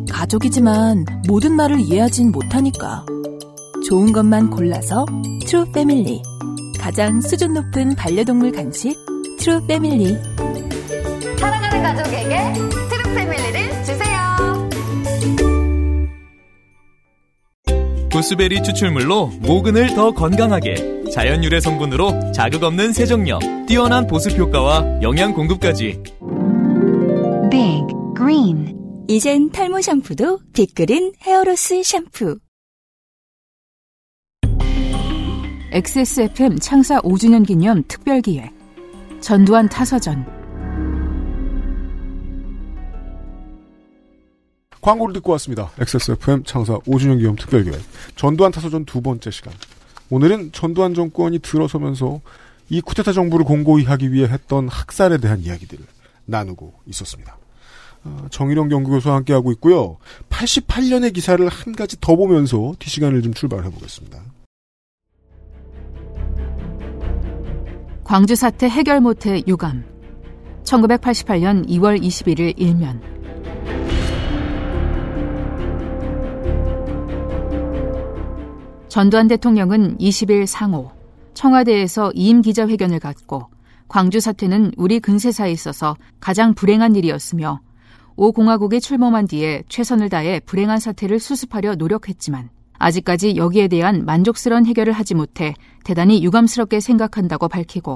가족이지만 모든 말을 이해하진 못하니까. 좋은 것만 골라서 트루 패밀리. 가장 수준 높은 반려동물 간식 트루 패밀리. 사랑하는 가족에게 구스베리 추출물로 모근을 더 건강하게 자연 유래 성분으로 자극 없는 세정력, 뛰어난 보습 효과와 영양 공급까지. Big Green. 이젠 탈모 샴푸도 빅그린 헤어로스 샴푸. XSFM 창사 5주년 기념 특별 기획 전두환 타서전 광고를 듣고 왔습니다. XSFM 창사 5주년 기념 특별기획 전두환 타서전 두 번째 시간. 오늘은 전두환 정권이 들어서면서 이 쿠데타 정부를 공고히 하기 위해 했던 학살에 대한 이야기들을 나누고 있었습니다. 어, 정일영 연구교수와 함께하고 있고요. 88년의 기사를 한 가지 더 보면서 뒷시간을 좀 출발해 보겠습니다. 광주 사태 해결 못해 유감 1988년 2월 21일 일면 전두환 대통령은 20일 상호 청와대에서 이임 기자회견을 갖고 광주 사태는 우리 근세사에 있어서 가장 불행한 일이었으며 오 공화국이 출범한 뒤에 최선을 다해 불행한 사태를 수습하려 노력했지만 아직까지 여기에 대한 만족스러운 해결을 하지 못해 대단히 유감스럽게 생각한다고 밝히고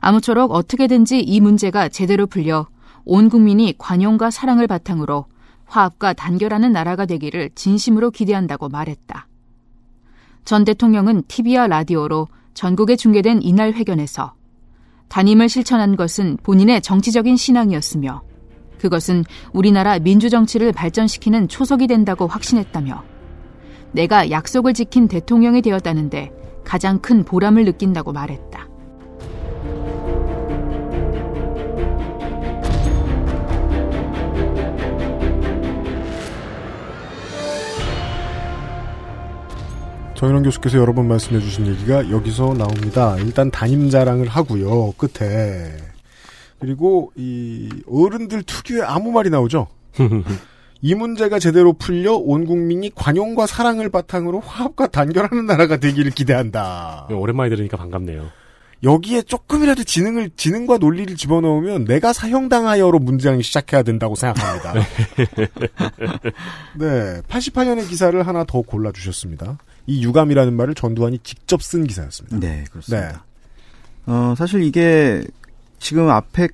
아무쪼록 어떻게든지 이 문제가 제대로 풀려 온 국민이 관용과 사랑을 바탕으로 화합과 단결하는 나라가 되기를 진심으로 기대한다고 말했다. 전 대통령은 TV와 라디오로 전국에 중계된 이날 회견에서 단임을 실천한 것은 본인의 정치적인 신앙이었으며 그것은 우리나라 민주정치를 발전시키는 초석이 된다고 확신했다며 내가 약속을 지킨 대통령이 되었다는데 가장 큰 보람을 느낀다고 말했다. 정인원 교수께서 여러 번 말씀해 주신 얘기가 여기서 나옵니다. 일단 담임 자랑을 하고요. 끝에. 그리고 이 어른들 특유의 아무 말이 나오죠. 이 문제가 제대로 풀려 온 국민이 관용과 사랑을 바탕으로 화합과 단결하는 나라가 되기를 기대한다. 오랜만에 들으니까 반갑네요. 여기에 조금이라도 지능을 지능과 논리를 집어넣으면 내가 사형당하여로 문장이 시작해야 된다고 생각합니다. 네, 88년의 기사를 하나 더 골라 주셨습니다. 이 유감이라는 말을 전두환이 직접 쓴 기사였습니다. 네, 그렇습니다. 어, 사실 이게 지금 앞에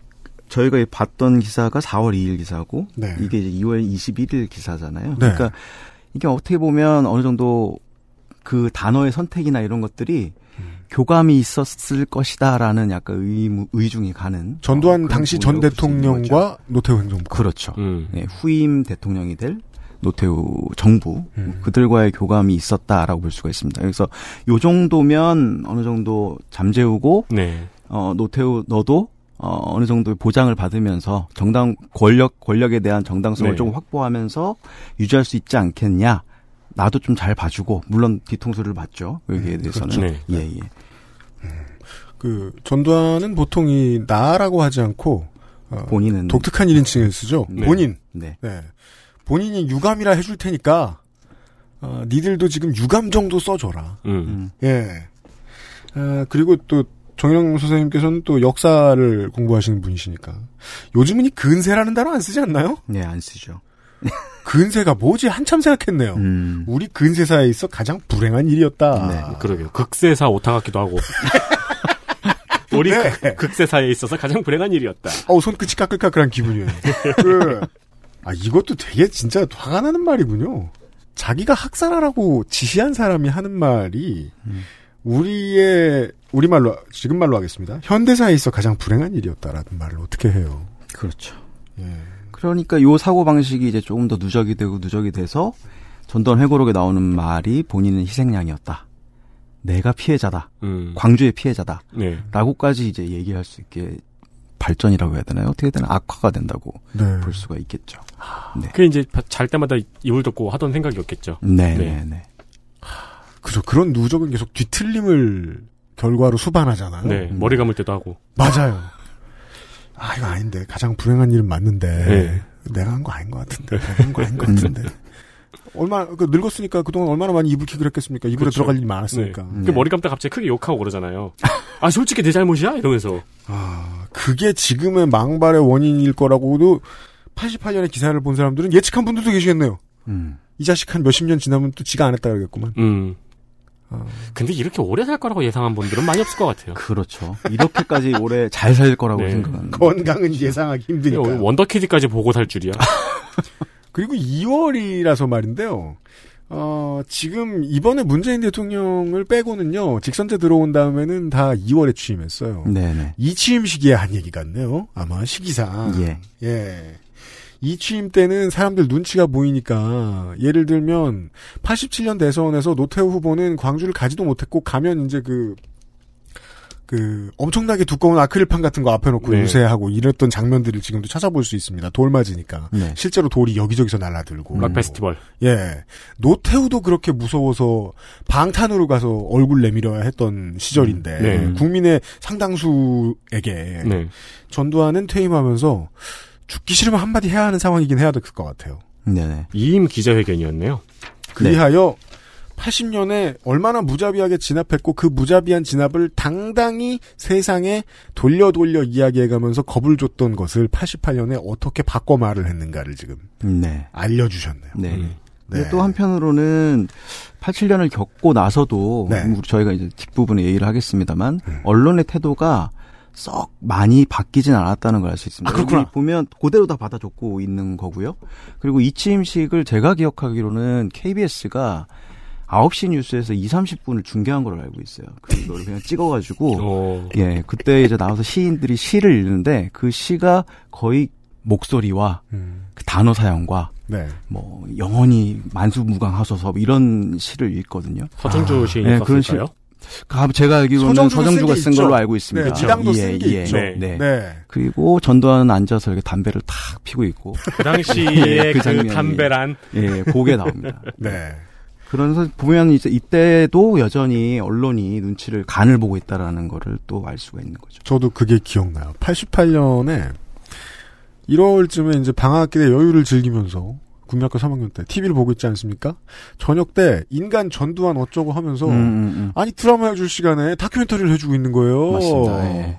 저희가 봤던 기사가 4월 2일 기사고 네. 이게 이제 2월 21일 기사잖아요. 네. 그러니까 이게 어떻게 보면 어느 정도 그 단어의 선택이나 이런 것들이 교감이 있었을 것이다라는 약간 의무, 의중이 가는 전두환 어, 당시 전 대통령과. 노태우 행정부. 그렇죠. 음. 네, 후임 대통령이 될 노태우 정부 그들과의 교감이 있었다라고 볼 수가 있습니다. 그래서 요 정도면 어느 정도 잠재우고 네. 어, 노태우 너도 어, 어느 정도 보장을 받으면서 정당 권력 권력에 대한 정당성을 네. 조금 확보하면서 유지할 수 있지 않겠냐. 나도 좀 잘 봐주고 물론 뒤통수를 맞죠 여기에 음, 대해서는 그렇죠. 네. 예 예. 그 전두환은 보통 이 나라고 하지 않고 어, 본인은 독특한 1인칭을 쓰죠. 네. 본인. 네. 본인이 유감이라 해줄 테니까 어, 니들도 지금 유감 정도 써줘라. 음. 예. 아, 그리고 또 정영 선생님께서는 또 역사를 공부하시는 분이시니까 요즘은 이 근세라는 단어 안 쓰지 않나요? 네, 안 쓰죠. 근세가 뭐지 한참 생각했네요. 음. 우리 근세사에 있어 가장 불행한 일이었다. 네, 그러게요. 극세사 오타 같기도 하고. 우리 네. 극- 극세사에 있어서 가장 불행한 일이었다. 어우 손끝이 까끌까끌한 기분이에요. 그, 아 이것도 되게 진짜 화가 나는 말이군요. 자기가 학살하라고 지시한 사람이 하는 말이 우리의 우리 말로 지금 말로 하겠습니다. 현대사에 있어 가장 불행한 일이었다라는 말을 어떻게 해요? 그렇죠. 예. 그러니까 요 사고 방식이 이제 조금 더 누적이 되고 누적이 돼서 전두환 회고록에 나오는 말이 본인은 희생양이었다. 내가 피해자다. 음. 광주의 피해자다. 네. 라고까지 이제 얘기할 수 있게 발전이라고 해야 되나요? 어떻게든 악화가 된다고 네. 볼 수가 있겠죠. 네. 그 이제 잘 때마다 이불 덮고 하던 생각이었겠죠. 네, 네, 네. 그죠. 그런 누적은 계속 뒤틀림을 결과로 수반하잖아요. 네, 머리 감을 때도 하고. 맞아요. 아 이거 아닌데 가장 불행한 일은 맞는데 네. 내가 한 거 아닌 것 같은데 내가 한 거 아닌 것 같은데 얼마 그 늙었으니까 그동안 얼마나 많이 이불킥을 했겠습니까 이불에 그렇죠. 들어갈 일이 많았으니까 네. 그 머리 감다 갑자기 크게 욕하고 그러잖아요. 아, 솔직히 내 잘못이야? 이러면서. 아, 그게 지금의 망발의 원인일 거라고도 88년에 기사를 본 사람들은 예측한 분들도 계시겠네요. 음. 이 자식 한 몇십 년 지나면 또 지가 안 했다 그러겠구만. 음. 어. 근데 이렇게 오래 살 거라고 예상한 분들은 많이 없을 것 같아요. 그렇죠. 이렇게까지 오래 잘 살 거라고 네. 생각하는. 건강은 예상하기 힘드니까. 원더키드까지 보고 살 줄이야. 그리고 2월이라서 말인데요. 어, 지금 이번에 문재인 대통령을 빼고는요, 직선제 들어온 다음에는 다 2월에 취임했어요. 네네. 이 취임 시기에 한 얘기 같네요. 아마 시기상. 예. 예. 이 취임 때는 사람들 눈치가 보이니까 예를 들면 87년 대선에서 노태우 후보는 광주를 가지도 못했고 가면 이제 그 그 엄청나게 두꺼운 아크릴판 같은 거 앞에 놓고 네. 유세하고 이랬던 장면들을 지금도 찾아볼 수 있습니다. 돌 맞으니까 네. 실제로 돌이 여기저기서 날아들고 락 페스티벌. 예. 노태우도 그렇게 무서워서 방탄으로 가서 얼굴 내밀어야 했던 시절인데 네. 국민의 상당수에게 네. 전두환은 퇴임하면서 죽기 싫으면 한마디 해야 하는 상황이긴 해야 될 것 같아요. 네네. 이임 기자회견이었네요. 그리하여 80년에 얼마나 무자비하게 진압했고 그 무자비한 진압을 당당히 세상에 돌려 돌려 이야기해가면서 겁을 줬던 것을 88년에 어떻게 바꿔 말을 했는가를 지금 네. 알려주셨네요. 네. 음. 근데 또 한편으로는 87년을 겪고 나서도 네. 우리 저희가 이제 뒷부분에 얘기를 하겠습니다만 음. 언론의 태도가 썩 많이 바뀌진 않았다는 걸 알 수 있습니다. 아, 그렇구나. 보면 그대로 다 받아줬고 있는 거고요. 그리고 이 취임식을 제가 기억하기로는 KBS가 9시 뉴스에서 2, 30분을 중계한 걸로 알고 있어요. 그걸 그냥 찍어가지고 어. 예 그때 이제 나와서 시인들이 시를 읽는데 그 시가 거의 목소리와 음. 그 단어 사용과 네. 뭐 영원히 만수무강하소서 뭐 이런 시를 읽거든요. 서정주 시인이 네, 그런 썼을까요? 가- 제가 알기로는 서정주가 쓴 있죠. 걸로 알고 있습니다. 네, 미당도 쓴게 있죠. 네. 네. 그리고 전두환은 앉아서 이렇게 담배를 탁 피고 있고 그 당시에 그, 장면이, 담배란. 예, 그게 나옵니다. 네. 그러면서 보면 이제 이때도 여전히 언론이 눈치를 간을 보고 있다라는 거를 또 알 수가 있는 거죠. 저도 그게 기억나요. 88년에 1월쯤에 이제 방학 때 여유를 즐기면서 국민학교 3학년 때 TV를 보고 있지 않습니까? 저녁 때 인간 전두환 어쩌고 하면서 음, 음, 음. 아니 드라마 해줄 시간에 다큐멘터리를 해주고 있는 거예요. 맞습니다. 예.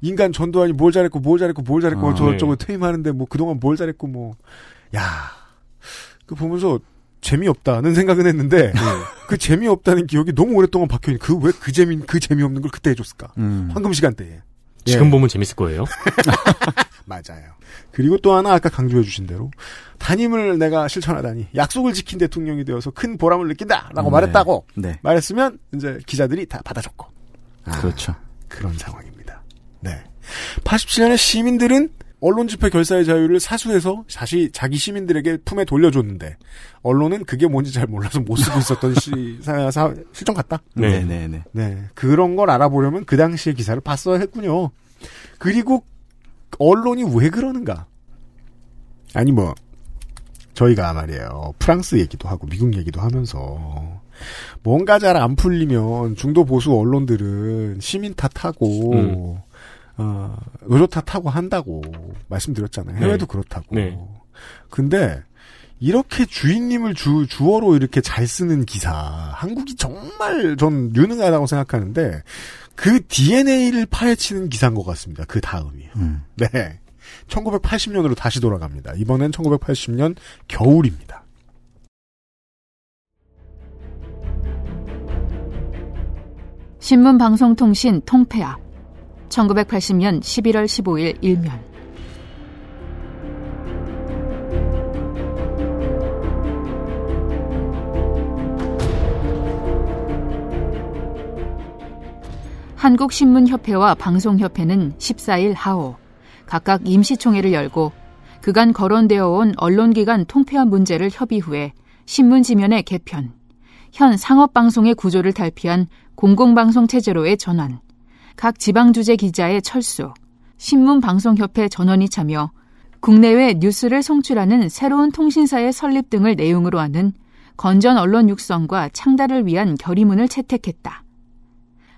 인간 전두환이 뭘 잘했고 뭘 잘했고 뭘 잘했고 아, 저쩌고 네. 퇴임하는데 뭐 그동안 뭘 잘했고 뭐 야. 그 보면서 재미없다는 생각은 했는데 그 재미없다는 기억이 너무 오랫동안 박혀 있는 그 왜 그 재미 그 재미없는 걸 그때 해줬을까? 음. 황금 시간대에. 지금 예. 보면 재밌을 거예요. 맞아요. 그리고 또 하나 아까 강조해 주신 대로 담임을 내가 실천하다니 약속을 지킨 대통령이 되어서 큰 보람을 느낀다라고 네. 말했다고 네. 말했으면 이제 기자들이 다 받아줬고 아, 그렇죠. 그런 상황입니다. 네. 87년에 시민들은 언론 집회 결사의 자유를 사수해서 다시 자기 시민들에게 품에 돌려줬는데 언론은 그게 뭔지 잘 몰라서 못 쓰고 있었던 시, 사, 사- 실정 같다. 네, 네, 네. 네. 그런 걸 알아보려면 그 당시의 기사를 봤어야 했군요. 그리고 언론이 왜 그러는가? 아니 뭐 저희가 말이에요. 프랑스 얘기도 하고 미국 얘기도 하면서 뭔가 잘 안 풀리면 중도 보수 언론들은 시민 탓하고 음. 어, 의료 탓하고 한다고 말씀드렸잖아요. 해외도 네. 그렇다고. 네. 근데 이렇게 주인님을 주 주어로 이렇게 잘 쓰는 기사 한국이 정말 전 유능하다고 생각하는데 그 DNA를 파헤치는 기사인 것 같습니다. 그 다음이요. 음. 네. 1980년으로 다시 돌아갑니다. 이번엔 1980년 겨울입니다. 신문 방송통신 통폐합 1980년 11월 15일 일면. 한국신문협회와 방송협회는 14일 하오 각각 임시총회를 열고 그간 거론되어 온 언론기관 통폐합 문제를 협의 후에 신문지면의 개편, 현 상업방송의 구조를 탈피한 공공방송 체제로의 전환, 각 지방주재 기자의 철수, 신문방송협회 전원이 참여, 국내외 뉴스를 송출하는 새로운 통신사의 설립 등을 내용으로 하는 건전 언론 육성과 창달을 위한 결의문을 채택했다.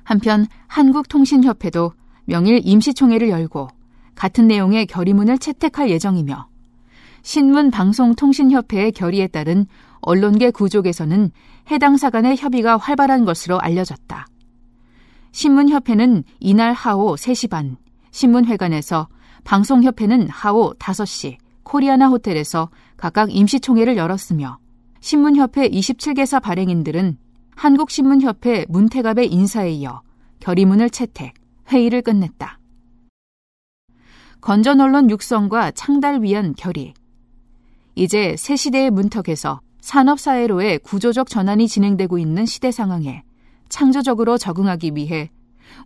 한편 한국통신협회도 명일 임시총회를 열고 같은 내용의 결의문을 채택할 예정이며 신문방송통신협회의 결의에 따른 언론계 구조 개선은 해당 사간의 협의가 활발한 것으로 알려졌다. 신문협회는 이날 하오 3시 반, 신문회관에서 방송협회는 하오 5시, 코리아나 호텔에서 각각 임시총회를 열었으며 신문협회 27개사 발행인들은 한국신문협회 문태갑의 인사에 이어 결의문을 채택, 회의를 끝냈다. 건전 언론 육성과 창달 위한 결의. 이제 새 시대의 문턱에서 산업사회로의 구조적 전환이 진행되고 있는 시대 상황에 창조적으로 적응하기 위해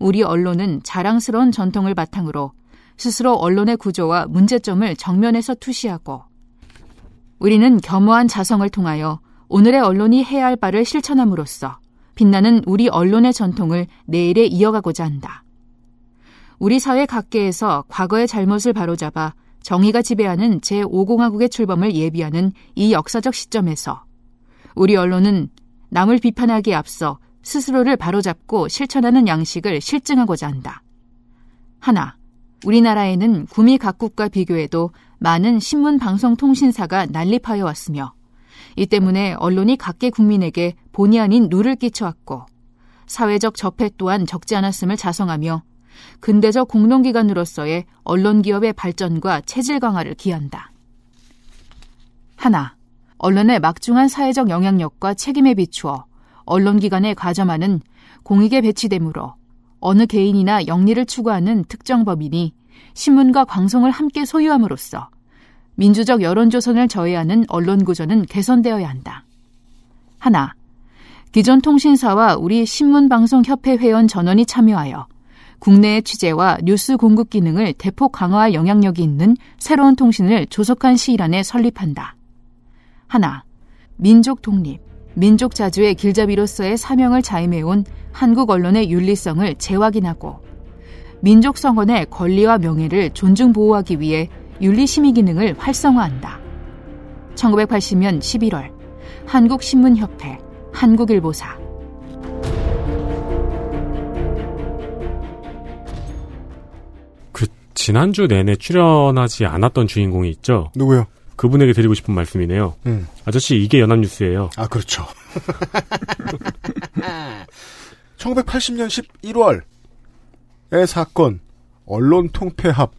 우리 언론은 자랑스러운 전통을 바탕으로 스스로 언론의 구조와 문제점을 정면에서 투시하고 우리는 겸허한 자성을 통하여 오늘의 언론이 해야 할 바를 실천함으로써 빛나는 우리 언론의 전통을 내일에 이어가고자 한다. 우리 사회 각계에서 과거의 잘못을 바로잡아 정의가 지배하는 제5공화국의 출범을 예비하는 이 역사적 시점에서 우리 언론은 남을 비판하기에 앞서 스스로를 바로잡고 실천하는 양식을 실증하고자 한다. 하나, 우리나라에는 구미 각국과 비교해도 많은 신문 방송 통신사가 난립하여 왔으며 이 때문에 언론이 각계 국민에게 본의 아닌 누를 끼쳐왔고 사회적 접해 또한 적지 않았음을 자성하며 근대적 공동기관으로서의 언론 기업의 발전과 체질 강화를 기한다. 하나, 언론의 막중한 사회적 영향력과 책임에 비추어 언론기관에 가점하는 공익에 배치되므로 어느 개인이나 영리를 추구하는 특정 법인이 신문과 방송을 함께 소유함으로써 민주적 여론조선을 저해하는 언론구조는 개선되어야 한다. 하나, 기존 통신사와 우리 신문방송협회 회원 전원이 참여하여 국내의 취재와 뉴스 공급 기능을 대폭 강화할 영향력이 있는 새로운 통신을 조속한 시일 안에 설립한다. 하나, 민족 독립, 민족 자주의 길잡이로서의 사명을 자임해온 한국 언론의 윤리성을 재확인하고 민족 성원의 권리와 명예를 존중 보호하기 위해 윤리심의 기능을 활성화한다. 1980년 11월 한국신문협회 한국일보사 그 지난주 내내 출연하지 않았던 주인공이 있죠. 누구요? 그분에게 드리고 싶은 말씀이네요. 음. 아저씨 이게 연합뉴스예요. 아 그렇죠. 1980년 11월의 사건 언론 통폐합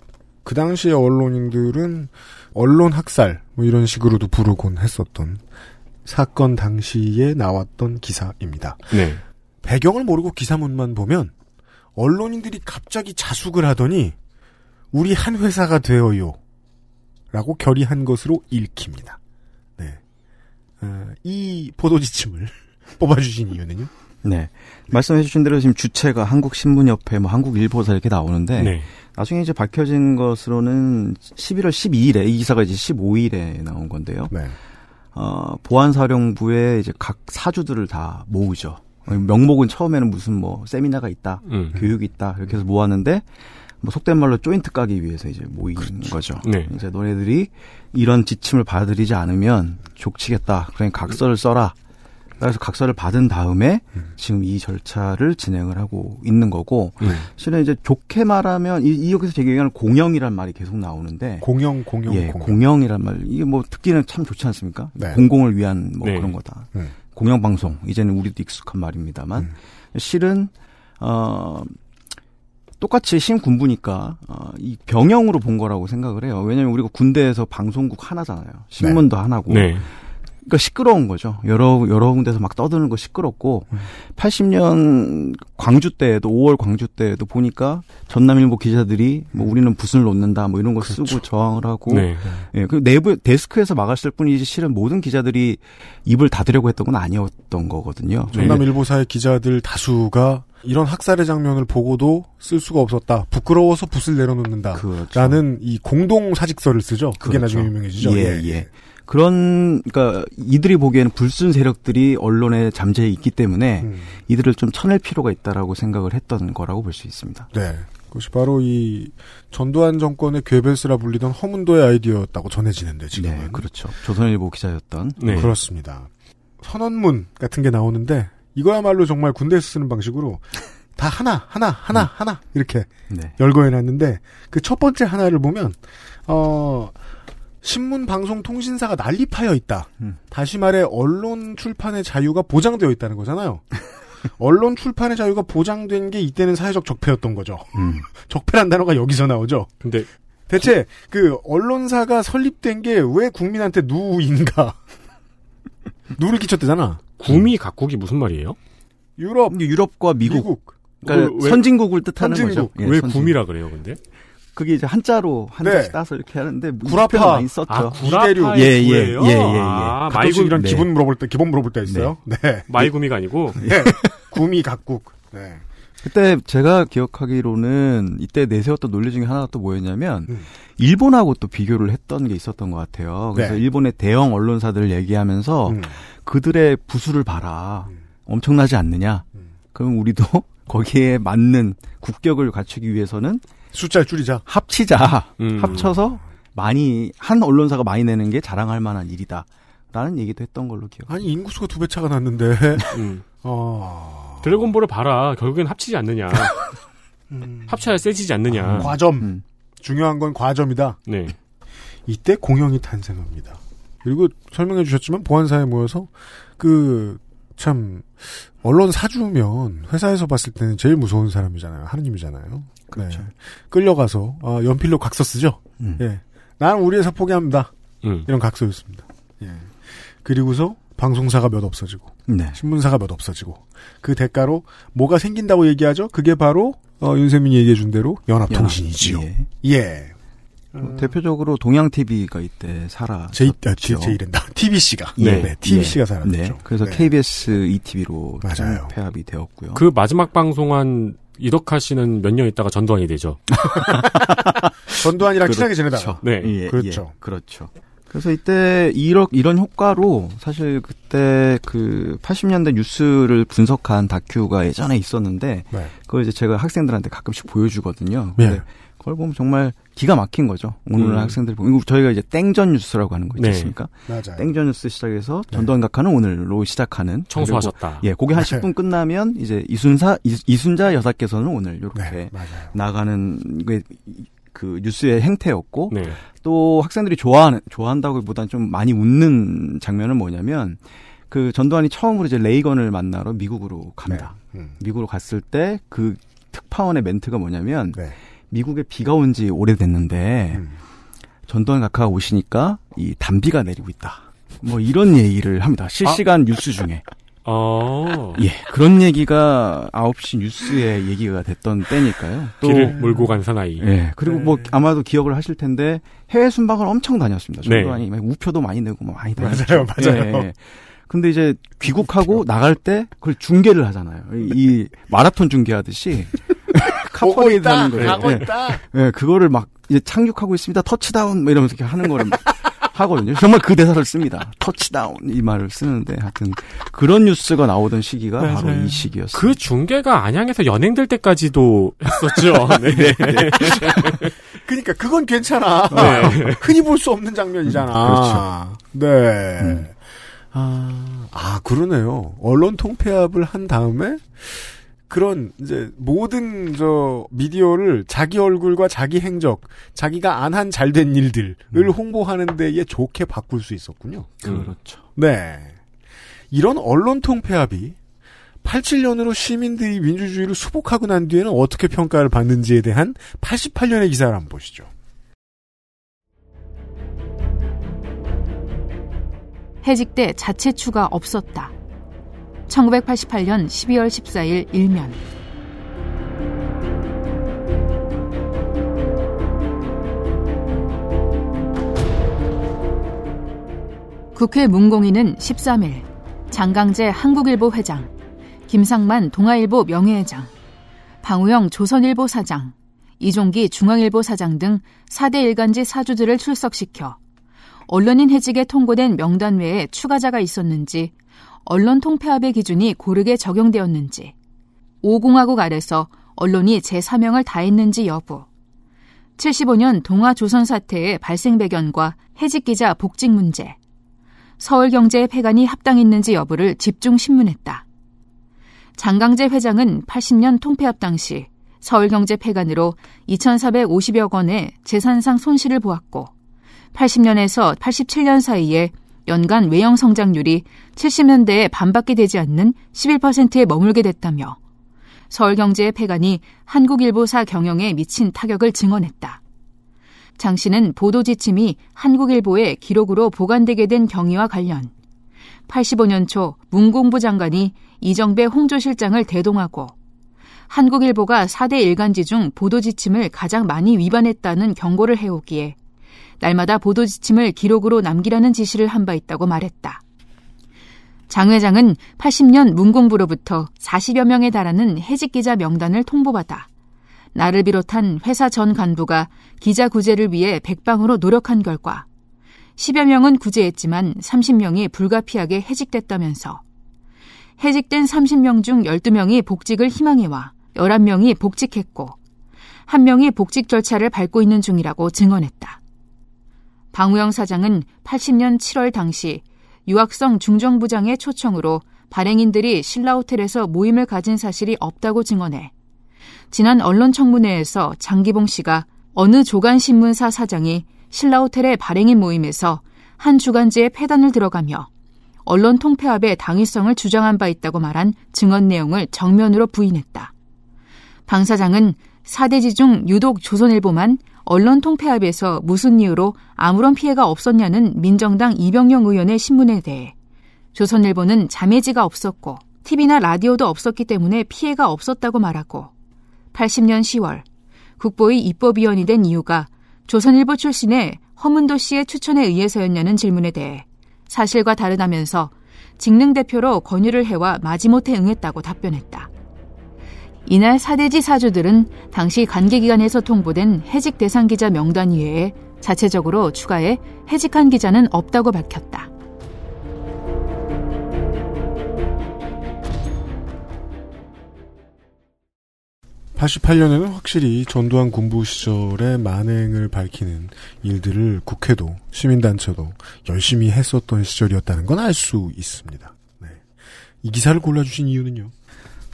그 당시의 언론인들은 언론 학살 뭐 이런 식으로도 부르곤 했었던 사건 당시에 나왔던 기사입니다. 네. 배경을 모르고 기사문만 보면 언론인들이 갑자기 자숙을 하더니 우리 한 회사가 되어요. 라고 결의한 것으로 읽힙니다. 네. 어, 이 포도지침을 뽑아주신 이유는요? 네. 말씀해주신 대로 지금 주체가 한국신문협회, 뭐 한국일보사 이렇게 나오는데 네. 나중에 이제 밝혀진 것으로는 11월 12일에 이 기사가 이제 15일에 나온 건데요. 네. 어, 보안사령부에 이제 각 사주들을 다 모으죠. 명목은 처음에는 무슨 뭐 세미나가 있다, 음. 교육이 있다 이렇게 해서 모았는데 뭐 속된 말로 조인트 까기 위해서 이제 모인 거죠. 네. 이제 너네들이 이런 지침을 받아들이지 않으면 족치겠다. 그러니 각서를 써라. 그래서 각서를 받은 다음에 지금 이 절차를 진행을 하고 있는 거고 음. 실은 이제 좋게 말하면 이, 이 여기서 제가 얘기하는 공영이란 말이 계속 나오는데 공영, 공영, 예, 공영. 공영이란 말 이게 뭐 듣기는 참 좋지 않습니까? 네. 공공을 위한 뭐 네. 그런 거다. 음. 공영 방송 이제는 우리도 익숙한 말입니다만 음. 실은 어 똑같이 신군부니까 어, 이 병영으로 본 거라고 생각을 해요. 왜냐하면 우리가 군대에서 방송국 하나잖아요. 신문도 하나고. 네. 그러니까 시끄러운 거죠. 여러 여러 군데서 막 떠드는 거 시끄럽고 80년 광주 때에도 5월 광주 때에도 보니까 전남일보 기자들이 뭐 우리는 붓을 놓는다 뭐 이런 거 쓰고 저항을 하고 네. 예, 그 내부 데스크에서 막았을 뿐이지 실은 모든 기자들이 입을 닫으려고 했던 건 아니었던 거거든요. 전남일보사의 기자들 다수가 이런 학살의 장면을 보고도 쓸 수가 없었다. 부끄러워서 붓을 내려놓는다. 그렇죠. 라는 이 공동 사직서를 쓰죠. 그게 그렇죠. 나중에 유명해지죠. 예, 예. 그런 그러니까 이들이 보기에는 불순 세력들이 언론에 잠재해 있기 때문에 음. 이들을 좀 쳐낼 필요가 있다라고 생각을 했던 거라고 볼 수 있습니다. 네. 그것이 바로 이 전두환 정권의 괴벨스라 불리던 허문도의 아이디어였다고 전해지는데 지금은 네, 그렇죠. 조선일보 기자였던 네. 그렇습니다. 선언문 같은 게 나오는데 이거야말로 정말 군대에서 쓰는 방식으로 다 하나 하나 하나 하나 이렇게 네. 열거해놨는데 그 첫 번째 하나를 보면 어 신문 방송 통신사가 난립하여 있다. 음. 다시 말해 언론 출판의 자유가 보장되어 있다는 거잖아요. 언론 출판의 자유가 보장된 게 이때는 사회적 적폐였던 거죠. 음. 적폐란 단어가 여기서 나오죠. 근데 대체 그 언론사가 설립된 게 왜 국민한테 누인가? 누를 끼쳤대잖아. 구미 각국이 무슨 말이에요? 유럽, 유럽과 미국, 미국. 그러니까 그 왜- 선진국을 뜻하는 선진국. 거죠. 예, 왜 선진국. 구미라 그래요, 근데? 그게 이제 한자로 한 네. 자씩 따서 이렇게 하는데 뭐 구라파. 많이 썼죠. 아, 이대류. 구라파의 예, 예, 구예요? 예, 예, 예. 아, 가끔씩 마이구 이런 네. 기본 물어볼 때 기본 물어볼 때 있어요. 네. 마이구미가 아니고 네. 구미 각국. 네. 그때 제가 기억하기로는 이때 내세웠던 논리 중에 하나가 또 뭐였냐면 음. 일본하고 또 비교를 했던 게 있었던 것 같아요. 그래서 네. 일본의 대형 언론사들을 얘기하면서 음. 그들의 부수를 봐라. 음. 엄청나지 않느냐. 음. 그럼 우리도 거기에 맞는 국격을 갖추기 위해서는 숫자를 줄이자. 합치자. 음. 합쳐서 많이 한 언론사가 많이 내는 게 자랑할 만한 일이다. 라는 얘기도 했던 걸로 기억. 아니 인구수가 두 배 차가 났는데. 음. 어. 드래곤볼을 봐라. 결국엔 합치지 않느냐. 음. 합쳐야 세지지 않느냐. 과점. 음. 중요한 건 과점이다. 네. 이때 공영이 탄생합니다. 그리고 설명해 주셨지만 보안사에 모여서 그 참 언론 사주면 회사에서 봤을 때는 제일 무서운 사람이잖아요. 하느님이잖아요. 그렇죠. 네. 끌려가서 아, 연필로 각서 쓰죠. 음. 예. 나는 우리 회사 포기합니다. 음. 이런 각서였습니다. 예. 그리고서 방송사가 몇 없어지고 네. 신문사가 몇 없어지고 그 대가로 뭐가 생긴다고 얘기하죠. 그게 바로 어, 윤세민이 얘기해 준 대로 연합통신이지요. 예. 예. 뭐 대표적으로 동양 TV가 이때 살아. 제, 아, 제, 제 이른다. TBC가. 예. 네. TBC가 예. 사라졌죠. 네. 그래서 네. KBS ETV로 맞아요. 폐합이 되었고요. 그 마지막 방송한 이덕화 씨는 몇 년 있다가 전두환이 되죠. 전두환이랑 친하게 지내다가. 네. 예, 그렇죠. 예, 그렇죠. 그래서 이때 이런 이런 효과로 사실 그때 그 80년대 뉴스를 분석한 다큐가 예전에 있었는데 네. 그걸 이제 제가 학생들한테 가끔씩 보여주거든요. 예. 근데 그걸 보면 정말 기가 막힌 거죠. 오늘 음. 학생들 보면 저희가 이제 땡전 뉴스라고 하는 거 있지 네. 않습니까? 맞아요. 땡전 뉴스 시작해서 전두환 각하는 오늘로 시작하는 청소하셨다. 예, 그게 한 네. 10분 끝나면 이제 이순사 이, 이순자 여사께서는 오늘 이렇게 네. 나가는 게 그 뉴스의 행태였고 네. 또 학생들이 좋아하는 좋아한다고보다는 좀 많이 웃는 장면은 뭐냐면 그 전두환이 처음으로 이제 레이건을 만나러 미국으로 갑니다. 음. 미국으로 갔을 때 그 특파원의 멘트가 뭐냐면 네. 미국에 비가 온 지 오래됐는데 음. 전두환 각하가 오시니까 이 단비가 내리고 있다. 뭐 이런 얘기를 합니다. 실시간 뉴스 중에. 어. 예, 그런 얘기가 9시 뉴스에 얘기가 됐던 때니까요. 또 길을 몰고 간 사나이. 예, 그리고 뭐 아마도 기억을 하실 텐데 해외 순방을 엄청 다녔습니다. 네. 전두환이 막 우표도 많이 내고 뭐 많이 다녔죠. 맞아요, 맞아요. 예, 예. 근데 이제 귀국하고 나갈 때 그걸 중계를 하잖아요. 이, 이 마라톤 중계하듯이 카퍼레이드 하는 거예요. 가고 예. 있다. 예, 그거를 막 이제 착륙하고 있습니다. 터치다운 뭐 이러면서 이렇게 하는 거를 막 하거든요. 정말 그 대사를 씁니다. 터치다운 이 말을 쓰는데 하여튼 그런 뉴스가 나오던 시기가 맞아요. 바로 이 시기였어요. 그 중계가 안양에서 연행될 때까지도 했었죠. 네. 그러니까 그건 괜찮아. 네. 흔히 볼 수 없는 장면이잖아. 그렇죠. 네. 아, 아, 그러네요. 언론 통폐합을 한 다음에 그런 이제 모든 저 미디어를 자기 얼굴과 자기 행적, 자기가 안 한 잘된 일들을 홍보하는 데에 좋게 바꿀 수 있었군요. 그렇죠. 네. 이런 언론 통폐합이 87년으로 시민들이 민주주의를 수복하고 난 뒤에는 어떻게 평가를 받는지에 대한 88년의 기사를 한번 보시죠. 해직대 자체 추가 없었다. 1988년 12월 14일 일면. 국회 문공위는 13일. 장강재 한국일보 회장, 김상만 동아일보 명예회장, 방우영 조선일보 사장, 이종기 중앙일보 사장 등 4대 일간지 사주들을 출석시켜 언론인 해직에 통보된 명단 외에 추가자가 있었는지, 언론 통폐합의 기준이 고르게 적용되었는지, 5공화국 아래서 언론이 제3명을 다했는지 여부, 75년 동아조선 사태의 발생 배경과 해직 기자 복직 문제, 서울경제의 폐간이 합당했는지 여부를 집중 신문했다. 장강재 회장은 80년 통폐합 당시 서울경제 폐간으로 2,450여 원의 재산상 손실을 보았고 80년에서 87년 사이에 연간 외형 성장률이 70년대에 반밖에 되지 않는 11%에 머물게 됐다며 서울경제의 폐간이 한국일보사 경영에 미친 타격을 증언했다. 장 씨는 보도 지침이 한국일보에 기록으로 보관되게 된 경위와 관련 85년 초 문공부 장관이 이정배 홍조실장을 대동하고 한국일보가 4대 일간지 중 보도 지침을 가장 많이 위반했다는 경고를 해오기에 날마다 보도 지침을 기록으로 남기라는 지시를 한 바 있다고 말했다. 장 회장은 80년 문공부로부터 40여 명에 달하는 해직 기자 명단을 통보받아 나를 비롯한 회사 전 간부가 기자 구제를 위해 백방으로 노력한 결과 10여 명은 구제했지만 30명이 불가피하게 해직됐다면서 해직된 30명 중 12명이 복직을 희망해와 11명이 복직했고 1명이 복직 절차를 밟고 있는 중이라고 증언했다. 방우영 사장은 80년 7월 당시 유학성 중정부장의 초청으로 발행인들이 신라호텔에서 모임을 가진 사실이 없다고 증언해 지난 언론 청문회에서 장기봉 씨가 어느 조간신문사 사장이 신라호텔의 발행인 모임에서 한 주간지에 폐단을 들어가며 언론 통폐합의 당위성을 주장한 바 있다고 말한 증언 내용을 정면으로 부인했다. 방 사장은 사대지 중 유독 조선일보만 언론 통폐합에서 무슨 이유로 아무런 피해가 없었냐는 민정당 이병영 의원의 신문에 대해 조선일보는 자매지가 없었고 TV나 라디오도 없었기 때문에 피해가 없었다고 말하고 80년 10월 국보의 입법위원이 된 이유가 조선일보 출신의 허문도 씨의 추천에 의해서였냐는 질문에 대해 사실과 다르다면서 직능 대표로 권유를 해와 마지못해 응했다고 답변했다. 이날 사대지 사주들은 당시 관계기관에서 통보된 해직 대상 기자 명단 이외에 자체적으로 추가해 해직한 기자는 없다고 밝혔다. 팔십팔 년에는 확실히 전두환 군부 시절의 만행을 밝히는 일들을 국회도 시민단체도 열심히 했었던 시절이었다는 건 알 수 있습니다. 네. 이 기사를 골라주신 이유는요?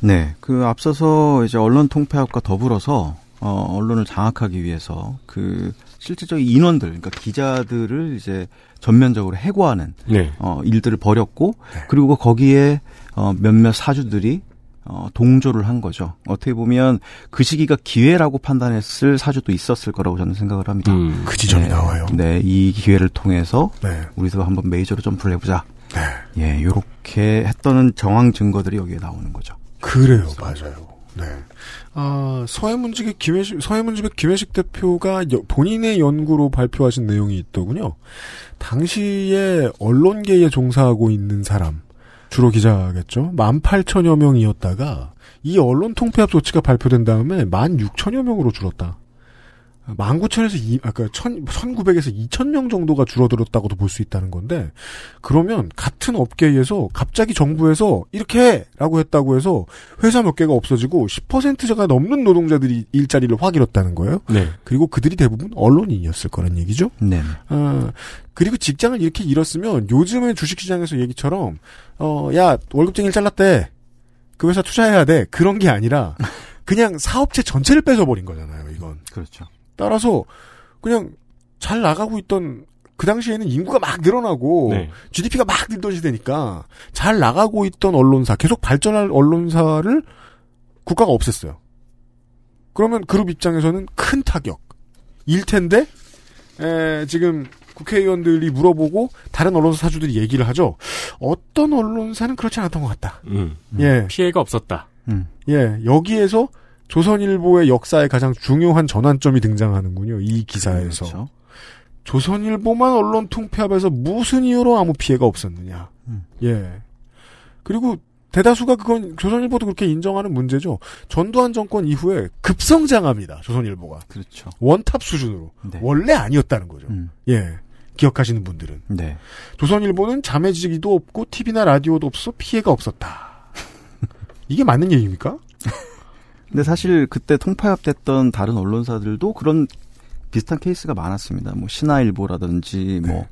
네, 그 앞서서 이제 언론 통폐합과 더불어서 어, 언론을 장악하기 위해서 그 실질적인 인원들, 그러니까 기자들을 이제 전면적으로 해고하는 네. 어, 일들을 벌였고 그리고 거기에 어, 몇몇 사주들이 어, 동조를 한 거죠. 어떻게 보면 그 시기가 기회라고 판단했을 사주도 있었을 거라고 저는 생각을 합니다. 음. 그 지점이 네, 나와요. 네, 이 기회를 통해서 네. 우리도 한번 메이저로 점프를 해보자. 네. 예, 요렇게 했던 정황 증거들이 여기에 나오는 거죠. 그래요, 맞아요. 네. 아, 서해문직의 김혜식, 서해문집의 김혜식 대표가 여- 본인의 연구로 발표하신 내용이 있더군요. 당시에 언론계에 종사하고 있는 사람, 주로 기자겠죠? 18,000여 명이었다가 이 언론 통폐합 조치가 발표된 다음에 16,000여 명으로 줄었다. 19,000에서 이, 아까 1 1900에서 2,000명 정도가 줄어들었다고도 볼 수 있다는 건데, 그러면 같은 업계에서 갑자기 정부에서 이렇게 라고 했다고 해서 회사 몇 개가 없어지고 10%가 넘는 노동자들이 일자리를 확 잃었다는 거예요. 네. 그리고 그들이 대부분 언론인이었을 거란 얘기죠. 네. 아, 그리고 직장을 이렇게 잃었으면 요즘의 주식시장에서 얘기처럼, 어, 야, 월급쟁이를 잘랐대. 그 회사 투자해야 돼. 그런 게 아니라, 그냥 사업체 전체를 뺏어버린 거잖아요, 이건. 그렇죠. 따라서 그냥 잘 나가고 있던 그 당시에는 인구가 막 늘어나고 네. GDP가 막 늘던 시대니까 잘 나가고 있던 언론사 계속 발전할 언론사를 국가가 없앴어요. 그러면 그룹 입장에서는 큰 타격. 일 텐데 에, 지금 국회의원들이 물어보고 다른 언론사 사주들이 얘기를 하죠. 어떤 언론사는 그렇지 않았던 것 같다. 음. 예. 피해가 없었다. 음. 예, 여기에서 조선일보의 역사에 가장 중요한 전환점이 등장하는군요. 이 기사에서. 그렇죠. 조선일보만 언론 통폐합에서 무슨 이유로 아무 피해가 없었느냐. 음. 예. 그리고 대다수가 그건 조선일보도 그렇게 인정하는 문제죠. 전두환 정권 이후에 급성장합니다. 조선일보가. 그렇죠. 원탑 수준으로. 네. 원래 아니었다는 거죠. 음. 예. 기억하시는 분들은. 네. 조선일보는 자매지기도 없고 TV나 라디오도 없어 피해가 없었다. 이게 맞는 얘기입니까? 근데 사실 그때 통파협됐던 다른 언론사들도 그런 비슷한 케이스가 많았습니다. 뭐 신화일보라든지 뭐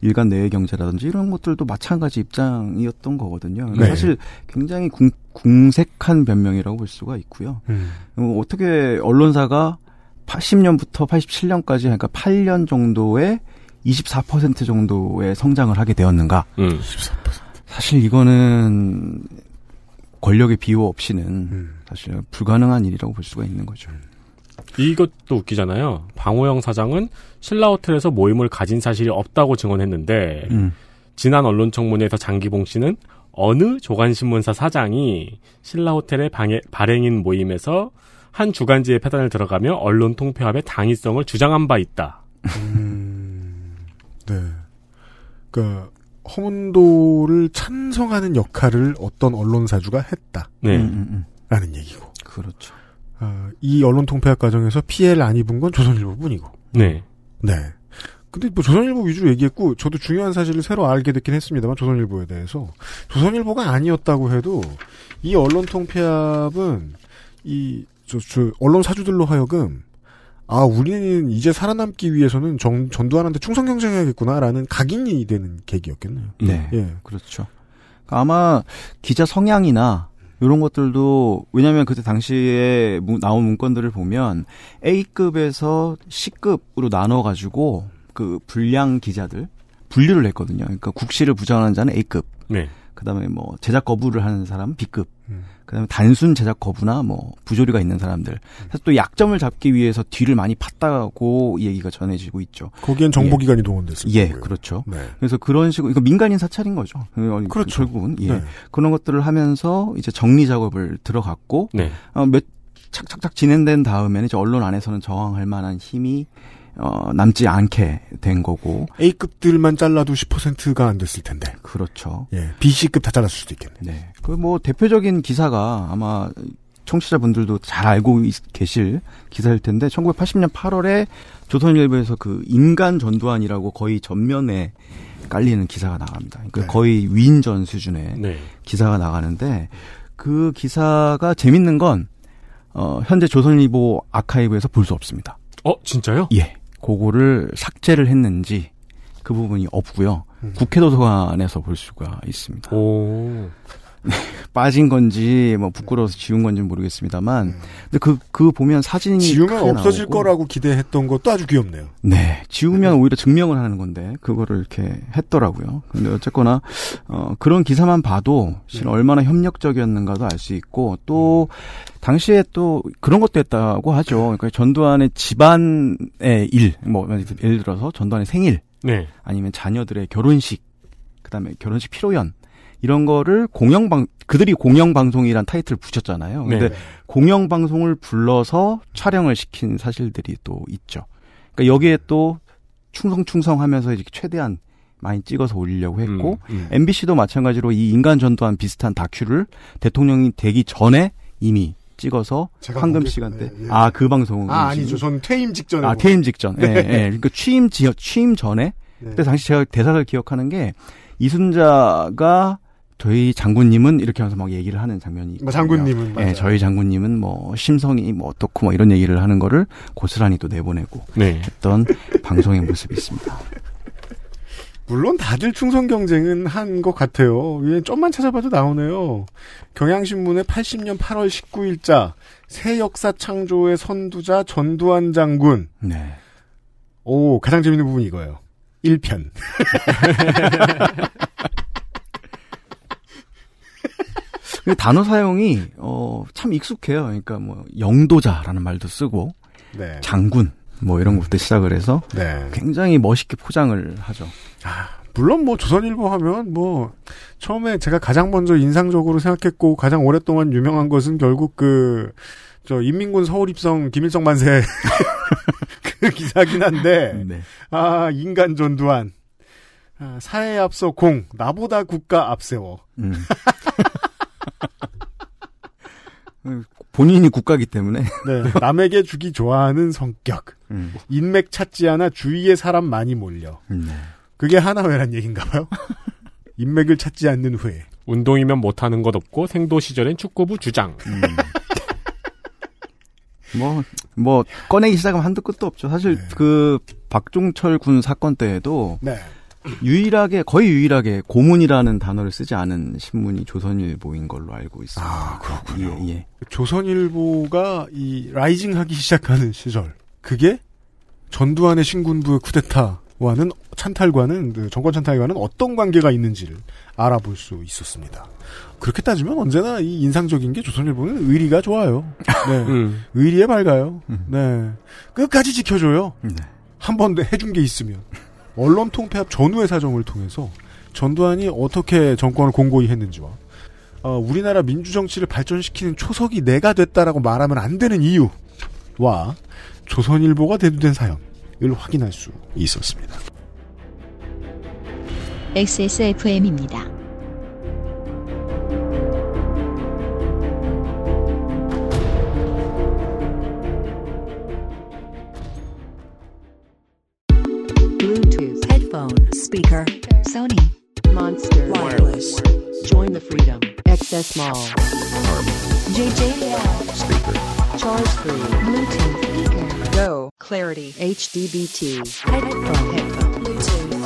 일간 내외경제라든지 이런 것들도 마찬가지 입장이었던 거거든요. 네. 사실 굉장히 궁, 궁색한 변명이라고 볼 수가 있고요. 음. 어, 어떻게 언론사가 80년부터 87년까지 그러니까 8년 정도의 24% 정도의 성장을 하게 되었는가? 음. 사실 이거는 권력의 비호 없이는 사실 불가능한 일이라고 볼 수가 있는 거죠. 이것도 웃기잖아요. 방호영 사장은 신라 호텔에서 모임을 가진 사실이 없다고 증언했는데 음. 지난 언론 청문회에서 장기봉 씨는 어느 조간신문사 사장이 신라 호텔의 방해, 발행인 모임에서 한 주간지에 패단을 들어가며 언론 통폐합의 당위성을 주장한 바 있다. 네. 그 허문도를 찬성하는 역할을 어떤 언론 사주가 했다. 네. 음, 라는 얘기고. 그렇죠. 아, 이 언론 통폐합 과정에서 피해를 안 입은 건 조선일보뿐이고. 네. 네. 근데 뭐 조선일보 위주로 얘기했고 저도 중요한 사실을 새로 알게 됐긴 했습니다만 조선일보에 대해서 조선일보가 아니었다고 해도 이 언론 통폐합은 이 저, 저 언론 사주들로 하여금 아 우리는 이제 살아남기 위해서는 정, 전두환한테 충성 경쟁해야겠구나라는 각인이 되는 계기였겠네요. 네. 예. 그렇죠. 아마 기자 성향이나 이런 것들도 왜냐하면 그때 당시에 무- 나온 문건들을 보면 A급에서 C급으로 나눠 가지고 그 불량 기자들 분류를 했거든요. 그러니까 국시를 부정하는 자는 A급. 네. 그다음에 뭐 제작 거부를 하는 사람은 B급. 그다음에 단순 제작 거부나 뭐 부조리가 있는 사람들. 사실 또 약점을 잡기 위해서 뒤를 많이 팠다고 이 얘기가 전해지고 있죠. 거기엔 정보기관이 동원됐을 예, 거고요. 그렇죠. 네. 그래서 그런 식으로 이거 민간인 사찰인 거죠. 어, 그렇죠. 결국은 예. 네. 그런 것들을 하면서 이제 정리 작업을 들어갔고 네. 어, 몇 착착착 진행된 다음에는 이제 언론 안에서는 저항할 만한 힘이 어, 남지 않게 된 거고. A급들만 잘라도 10%가 안 됐을 텐데. 그렇죠. 예. B, C급 다 잘랐을 수도 있겠네. 네. 그 뭐 대표적인 기사가 아마 청취자분들도 잘 알고 있- 계실 기사일 텐데 1980년 8월에 조선일보에서 그 인간 전두환이라고 거의 전면에 깔리는 기사가 나갑니다. 그러니까 네. 거의 위인전 수준의 네. 기사가 나가는데 그 기사가 재밌는 건 어, 현재 조선일보 아카이브에서 볼 수 없습니다. 어, 진짜요? 예. 그거를 삭제를 했는지 그 부분이 없고요. 음. 국회 도서관에서 볼 수가 있습니다. 오. 빠진 건지 뭐 부끄러워서 지운 건지 는 모르겠습니다만 근데 그 그 보면 사진이 음. 지우면 없어질 나오고 거라고 기대했던 것도 아주 귀엽네요. 네, 지우면 오히려 증명을 하는 건데 그거를 이렇게 했더라고요. 근데 어쨌거나 어 그런 기사만 봐도 실은 얼마나 협력적이었는가도 알 수 있고 또 당시에 또 그런 것도 했다고 하죠. 그러니까 전두환의 집안의 일, 뭐 예를 들어서 전두환의 생일, 네. 아니면 자녀들의 결혼식, 그다음에 결혼식 피로연 이런 거를 공영방 그들이 공영방송이란 타이틀을 붙였잖아요. 근데 네. 공영방송을 불러서 촬영을 시킨 사실들이 또 있죠. 그러니까 여기에 또 충성충성하면서 이렇게 최대한 많이 찍어서 올리려고 했고 음, 음. MBC도 마찬가지로 이 인간 전두환 비슷한 다큐를 대통령이 되기 전에 이미 찍어서 황금 시간대. 네, 예. 아그 방송은 아, 아니죠. 전 퇴임 직전에. 아본 퇴임 직전. 예, 네. 예. 그러니까 취임 지 취임 전에. 네. 그때 당시 제가 대사를 기억하는 게 이순자가 저희 장군님은 이렇게 하면서 막 얘기를 하는 장면이 있거든요. 뭐 장군님은, 예, 맞아요. 저희 장군님은 뭐 심성이 뭐 어떻고 뭐 이런 얘기를 하는 거를 고스란히 또 내보내고 네. 했던 방송의 모습이 있습니다. 물론 다들 충성 경쟁은 한 것 같아요. 위에 좀만 찾아봐도 나오네요. 경향신문의 80년 8월 19일자 새 역사 창조의 선두자 전두환 장군. 네. 오 가장 재밌는 부분이 이거예요. 1편. 단어 사용이 어, 참 익숙해요. 그러니까 뭐 영도자라는 말도 쓰고 네. 장군 뭐 이런 것부터 시작을 해서 네. 굉장히 멋있게 포장을 하죠. 물론 뭐 조선일보 하면 뭐 처음에 제가 가장 먼저 인상적으로 생각했고 가장 오랫동안 유명한 것은 결국 그 저 인민군 서울 입성 김일성 만세 그 기사긴 한데 네. 아 인간 전두환 아, 사회 앞서 공 나보다 국가 앞세워 음. 본인이 국가기 때문에 네, 남에게 주기 좋아하는 성격 음. 인맥 찾지 않아 주위에 사람 많이 몰려 네. 그게 하나회란 얘기인가 봐요 인맥을 찾지 않는 회 운동이면 못하는 것 없고 생도 시절엔 축구부 주장. 뭐, 뭐, 꺼내기 시작하면 한도 끝도 없죠. 사실 그 박종철 군 사건 때에도 네. 유일하게, 거의 유일하게 고문이라는 단어를 쓰지 않은 신문이 조선일보인 걸로 알고 있습니다. 아, 그렇군요. 예, 예. 조선일보가 이 라이징하기 시작하는 시절 그게 전두환의 신군부의 쿠데타와는 찬탈과는 그 정권 찬탈과는 어떤 관계가 있는지를 알아볼 수 있었습니다. 그렇게 따지면 언제나 이 인상적인 게 조선일보는 의리가 좋아요. 네. 음. 의리에 밝아요. 네. 끝까지 지켜줘요. 네. 한번 해준 게 있으면. 언론 통폐합 전후의 사정을 통해서 전두환이 어떻게 정권을 공고히 했는지와 어, 우리나라 민주정치를 발전시키는 초석이 내가 됐다라고 말하면 안 되는 이유와 조선일보가 대두된 사연을 확인할 수 있었습니다. XSFM입니다. Headphone, speaker, Sony, Monster, wireless. Join the freedom. XS Mall. JJL. Speaker. Charge 3. Bluetooth speaker. Go. Clarity. HDBT. Headphone. Headphone. Bluetooth.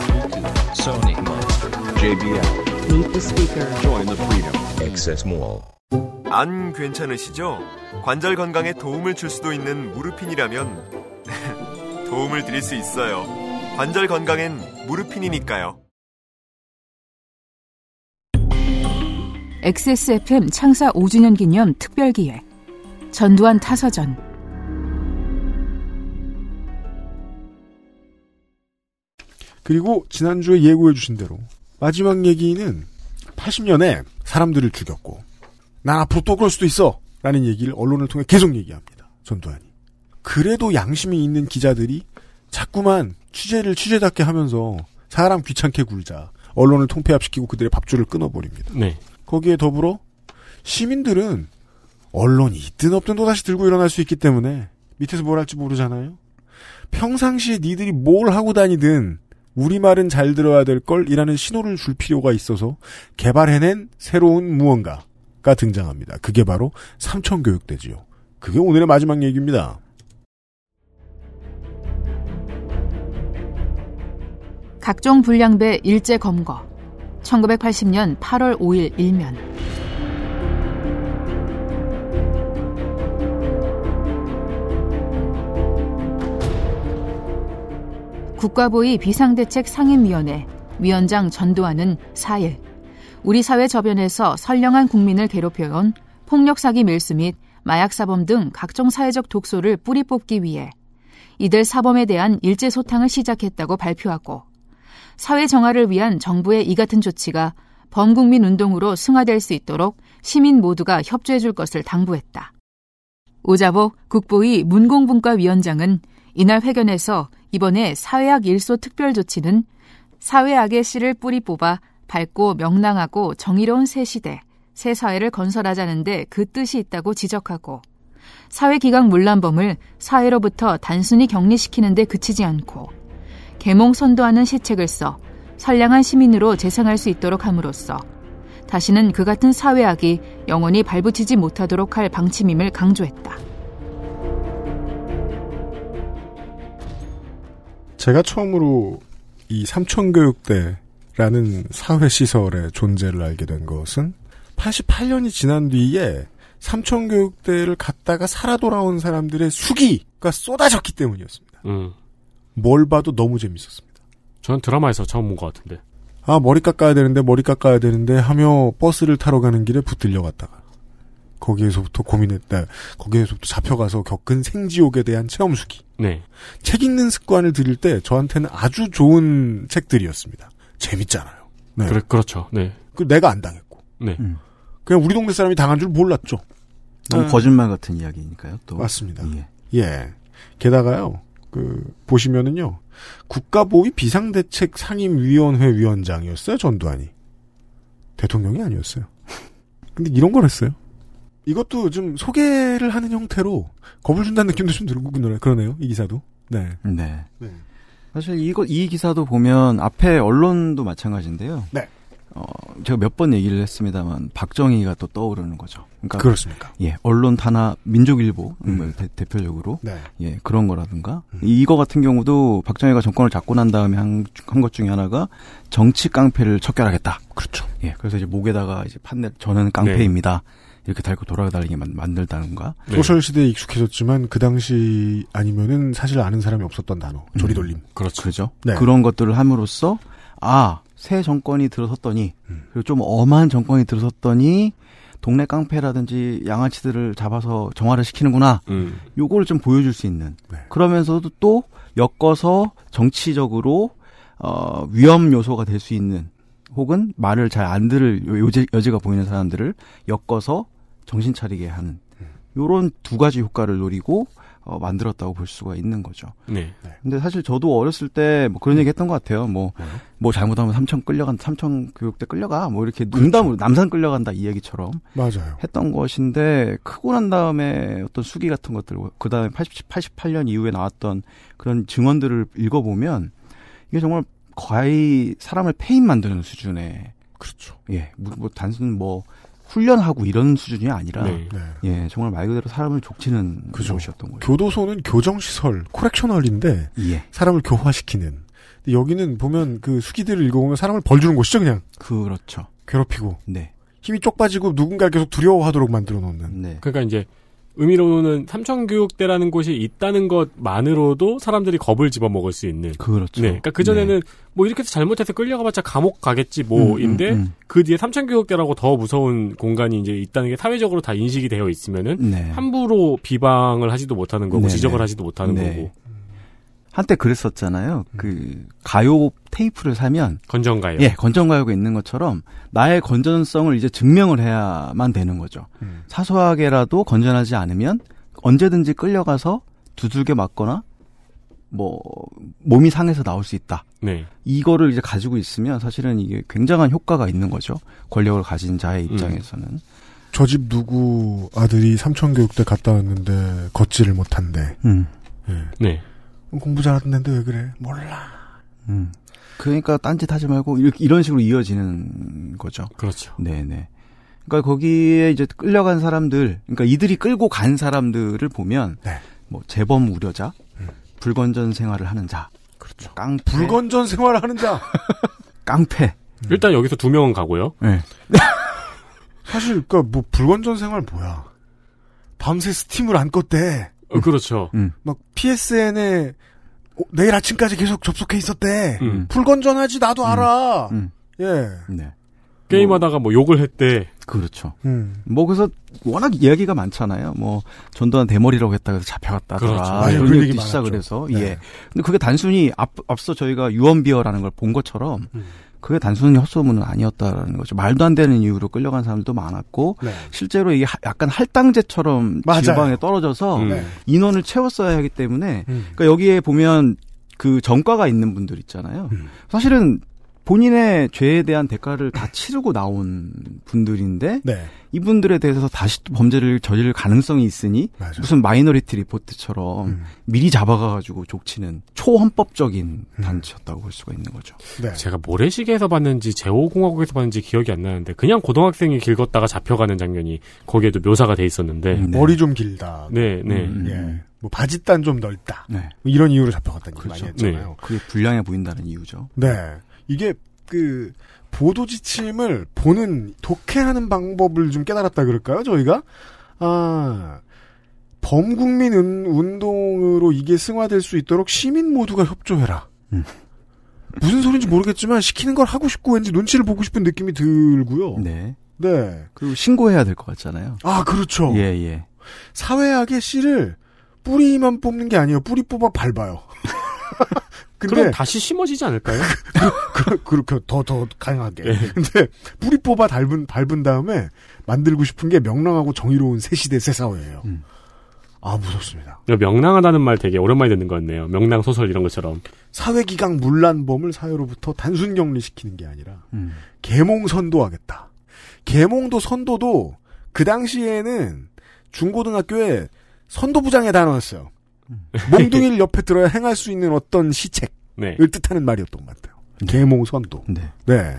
Sony Monster. JBL. Meet the speaker. Join the freedom. Access Mall. 안 괜찮으시죠? 관절 건강에 도움을 줄 수도 있는 무르핀이라면 도움을 드릴 수 있어요. 관절 건강엔 무르핀이니까요. XSFM 창사 5주년 기념 특별 기획 전두환 타서전 그리고 지난주에 예고해 주신 대로 마지막 얘기는 80년에 사람들을 죽였고 난 앞으로 또 그럴 수도 있어 라는 얘기를 언론을 통해 계속 얘기합니다. 전두환이. 그래도 양심이 있는 기자들이 자꾸만 취재를 취재답게 하면서 사람 귀찮게 굴자 언론을 통폐합시키고 그들의 밥줄을 끊어버립니다. 네. 거기에 더불어 시민들은 언론이 있든 없든 또다시 들고 일어날 수 있기 때문에 밑에서 뭘 할지 모르잖아요. 평상시에 니들이 뭘 하고 다니든 우리말은 잘 들어야 될 걸이라는 신호를 줄 필요가 있어서 개발해낸 새로운 무언가가 등장합니다. 그게 바로 삼천교육대지요. 그게 오늘의 마지막 얘기입니다. 각종 불량배 일제 검거. 1980년 8월 5일 일면. 국가보위 비상대책 상임위원회 위원장 전두환은 4일. 우리 사회 저변에서 선량한 국민을 괴롭혀온 폭력사기 밀수 및 마약사범 등 각종 사회적 독소를 뿌리 뽑기 위해 이들 사범에 대한 일제 소탕을 시작했다고 발표하고 사회 정화를 위한 정부의 이 같은 조치가 범국민 운동으로 승화될 수 있도록 시민 모두가 협조해 줄 것을 당부했다. 오자복 국보위 문공분과위원장은 이날 회견에서 이번에 사회학 일소 특별 조치는 사회악의 씨를 뿌리 뽑아 밝고 명랑하고 정의로운 새 시대, 새 사회를 건설하자는데 그 뜻이 있다고 지적하고 사회기강 문란범을 사회로부터 단순히 격리시키는데 그치지 않고 계몽 선도하는 시책을 써 선량한 시민으로 재생할 수 있도록 함으로써 다시는 그 같은 사회악이 영원히 발붙이지 못하도록 할 방침임을 강조했다. 제가 처음으로 이 삼천교육대라는 사회시설의 존재를 알게 된 것은 88년이 지난 뒤에 삼천교육대를 갔다가 살아 돌아온 사람들의 수기가 쏟아졌기 때문이었습니다. 음. 뭘 봐도 너무 재밌었습니다. 저는 드라마에서 처음 본 것 같은데. 아, 머리 깎아야 되는데, 머리 깎아야 되는데 하며 버스를 타러 가는 길에 붙들려 갔다가. 거기에서부터 고민했다. 거기에서부터 잡혀가서 겪은 생지옥에 대한 체험 수기. 네. 책 읽는 습관을 들일 때 저한테는 아주 좋은 책들이었습니다. 재밌잖아요. 네. 그래, 그렇죠. 네. 그 내가 안 당했고. 네. 그냥 우리 동네 사람이 당한 줄 몰랐죠. 너무 네. 거짓말 같은 이야기니까요. 또 맞습니다. 예. 예. 게다가요, 그, 보시면은요, 국가보위 비상대책 상임위원회 위원장이었어요, 전두환이. 대통령이 아니었어요. 근데 이런 걸 했어요. 이것도 좀 소개를 하는 형태로 겁을 준다는 느낌도 좀 들고 그러- 그러네요, 이 기사도. 네. 네. 네. 사실 이거 이 기사도 보면 앞에 언론도 마찬가지인데요. 네. 어, 제가 몇 번 얘기를 했습니다만 박정희가 또 떠오르는 거죠. 그러니까 그렇습니까? 예, 언론 탄압, 민족일보 음. 대, 표적으로 네. 예 그런 거라든가 이거 같은 경우도 박정희가 정권을 잡고 난 다음에 한 것 중에 하나가 정치 깡패를 척결하겠다. 그렇죠. 예, 그래서 이제 목에다가 이제 판넬 저는 깡패입니다. 이렇게 달고 돌아다니게 만- 만들다는가. 소셜 시대에 익숙해졌지만 그 당시 아니면은 사실 아는 사람이 없었던 단어. 조리돌림. 그렇죠. 그죠. 네. 그런 것들을 함으로써 아, 새 정권이 들어섰더니 그리고 좀 엄한 정권이 들어섰더니 동네 깡패라든지 양아치들을 잡아서 정화를 시키는구나. 음. 요거를 좀 보여줄 수 있는. 네. 그러면서도 또 엮어서 정치적으로 어, 위험 요소가 될 수 있는 혹은 말을 잘 안 들을 요- 요제, 여지가 보이는 사람들을 엮어서 정신 차리게 하는 요런 두 가지 효과를 노리고 어, 만들었다고 볼 수가 있는 거죠. 네. 근데 사실 저도 어렸을 때 뭐 그런 얘기 했던 것 같아요. 뭐, 뭐 잘못하면 삼천 끌려간, 삼천 교육대 끌려가. 뭐 이렇게 농담으로 남산 끌려간다 이 얘기처럼 맞아요. 했던 것인데 크고 난 다음에 어떤 수기 같은 것들, 그 다음에 80, 88년 이후에 나왔던 그런 증언들을 읽어보면 이게 정말 거의 사람을 폐인 만드는 수준의. 그렇죠. 예, 뭐, 뭐 단순 뭐 훈련하고 이런 수준이 아니라 네. 네. 예, 정말 말 그대로 사람을 족치는 그죠. 곳이었던 거예요. 교도소는 교정시설, 코렉셔널인데 예. 사람을 교화시키는. 근데 여기는 보면 그 수기들을 읽어보면 사람을 벌 주는 곳이죠, 그냥. 그렇죠. 괴롭히고. 네. 힘이 쪽 빠지고 누군가 계속 두려워하도록 만들어 놓는. 네. 그러니까 이제 의미로는 삼천교육대라는 곳이 있다는 것만으로도 사람들이 겁을 집어먹을 수 있는. 그렇죠. 네. 그러니까 그 전에는 뭐 이렇게 해서 잘못해서 끌려가봤자 감옥 가겠지 뭐인데 음, 음, 음. 그 뒤에 삼천교육대라고 더 무서운 공간이 이제 있다는 게 사회적으로 다 인식이 되어 있으면은 네. 함부로 비방을 하지도 못하는 거고 네네. 지적을 하지도 못하는 네. 거고 한때 그랬었잖아요. 그 가요 테이프를 사면 건전가요. 예, 건전가요가 있는 것처럼 나의 건전성을 이제 증명을 해야만 되는 거죠. 음. 사소하게라도 건전하지 않으면 언제든지 끌려가서 두들겨 맞거나 뭐 몸이 상해서 나올 수 있다. 네. 이거를 이제 가지고 있으면 사실은 이게 굉장한 효과가 있는 거죠. 권력을 가진 자의 음. 입장에서는. 저집 누구 아들이 삼천 교육대 갔다 왔는데 걷지를 못한대. 음. 예. 네. 공부 잘하던 애인데 왜 그래? 몰라. 음. 그러니까 딴짓 하지 말고 이렇게 이런 식으로 이어지는 거죠. 그렇죠. 네 네. 그러니까 거기에 이제 끌려간 사람들, 그러니까 이들이 끌고 간 사람들을 보면 네. 뭐 재범 우려자, 불건전 생활을 하는 자, 그렇죠. 깡패, 불건전 생활을 하는 자. 깡패. 일단 여기서 두 명은 가고요. 네. 사실 그러니까 뭐 불건전 생활 뭐야? 밤새 스팀을 안 껐대. 어, 그렇죠. 음. 막 PSN에 내일 아침까지 계속 접속해 있었대. 음. 불건전하지 나도 알아. 음. 예. 네. 게임하다가 뭐 욕을 했대. 그렇죠. 음. 뭐 그래서 워낙 이야기가 많잖아요. 뭐 전두환 대머리라고 했다가 잡혀갔다더라. 그렇죠. 이런 그런 얘기 시작을. 해서 네. 예. 근데 그게 단순히 앞 앞서 저희가 유언비어라는 걸 본 것처럼 음. 그게 단순히 헛소문은 아니었다라는 거죠. 말도 안 되는 이유로 끌려간 사람들도 많았고 네. 실제로 이게 하- 약간 할당제처럼 맞아요. 지방에 떨어져서 음. 네. 인원을 채웠어야 하기 때문에 음. 그러니까 여기에 보면 그 전과가 있는 분들 있잖아요. 음. 사실은 본인의 죄에 대한 대가를 다 치르고 나온 분들인데 네. 이분들에 대해서 다시 또 범죄를 저지를 가능성이 있으니 무슨 마이너리티 리포트처럼 음. 미리 잡아가가지고 족치는 초헌법적인 음. 단체였다고 볼 수가 있는 거죠. 네. 제가 모래시계에서 봤는지 제오공화국에서 봤는지 기억이 안 나는데 그냥 고등학생이 길 걷다가 잡혀가는 장면이 거기에도 묘사가 돼 있었는데 머리 좀 길다. 네, 네. 음. 예. 뭐 바짓단 좀 넓다. 네. 뭐 이런 이유로 잡혀갔다는 얘기 그렇죠. 많이 했잖아요. 그게 불량해 보인다는 이유죠. 네. 이게 그 보도 지침을 보는 독해하는 방법을 좀 깨달았다 그럴까요? 저희가 아 범국민 운- 운동으로 이게 승화될 수 있도록 시민 모두가 협조해라. 음. 무슨 소리인지 모르겠지만 시키는 걸 하고 싶고 왠지 눈치를 보고 싶은 느낌이 들고요. 네. 네. 그리고 신고해야 될 것 같잖아요. 아 그렇죠. 예, 예. 사회학의 씨를 뿌리만 뽑는 게 아니에요. 뿌리 뽑아 밟아요. 근데 그럼 다시 심어지지 않을까요? 그, 그렇게 더, 더 강하게. 네. 근데, 뿌리 뽑아 밟은, 밟은 다음에 만들고 싶은 게 명랑하고 정의로운 새 시대, 새 사회예요. 음. 아, 무섭습니다. 명랑하다는 말 되게 오랜만에 듣는 것 같네요. 명랑 소설 이런 것처럼. 사회기강 문란범을 사회로부터 단순 격리시키는 게 아니라, 음. 계몽 선도하겠다. 계몽도 선도도 그 당시에는 중고등학교에 선도부장에 다 넣었어요. 몽둥이를 옆에 들어야 행할 수 있는 어떤 시책을 네. 뜻하는 말이었던 것 같아요. 계몽 선도. 네. 네.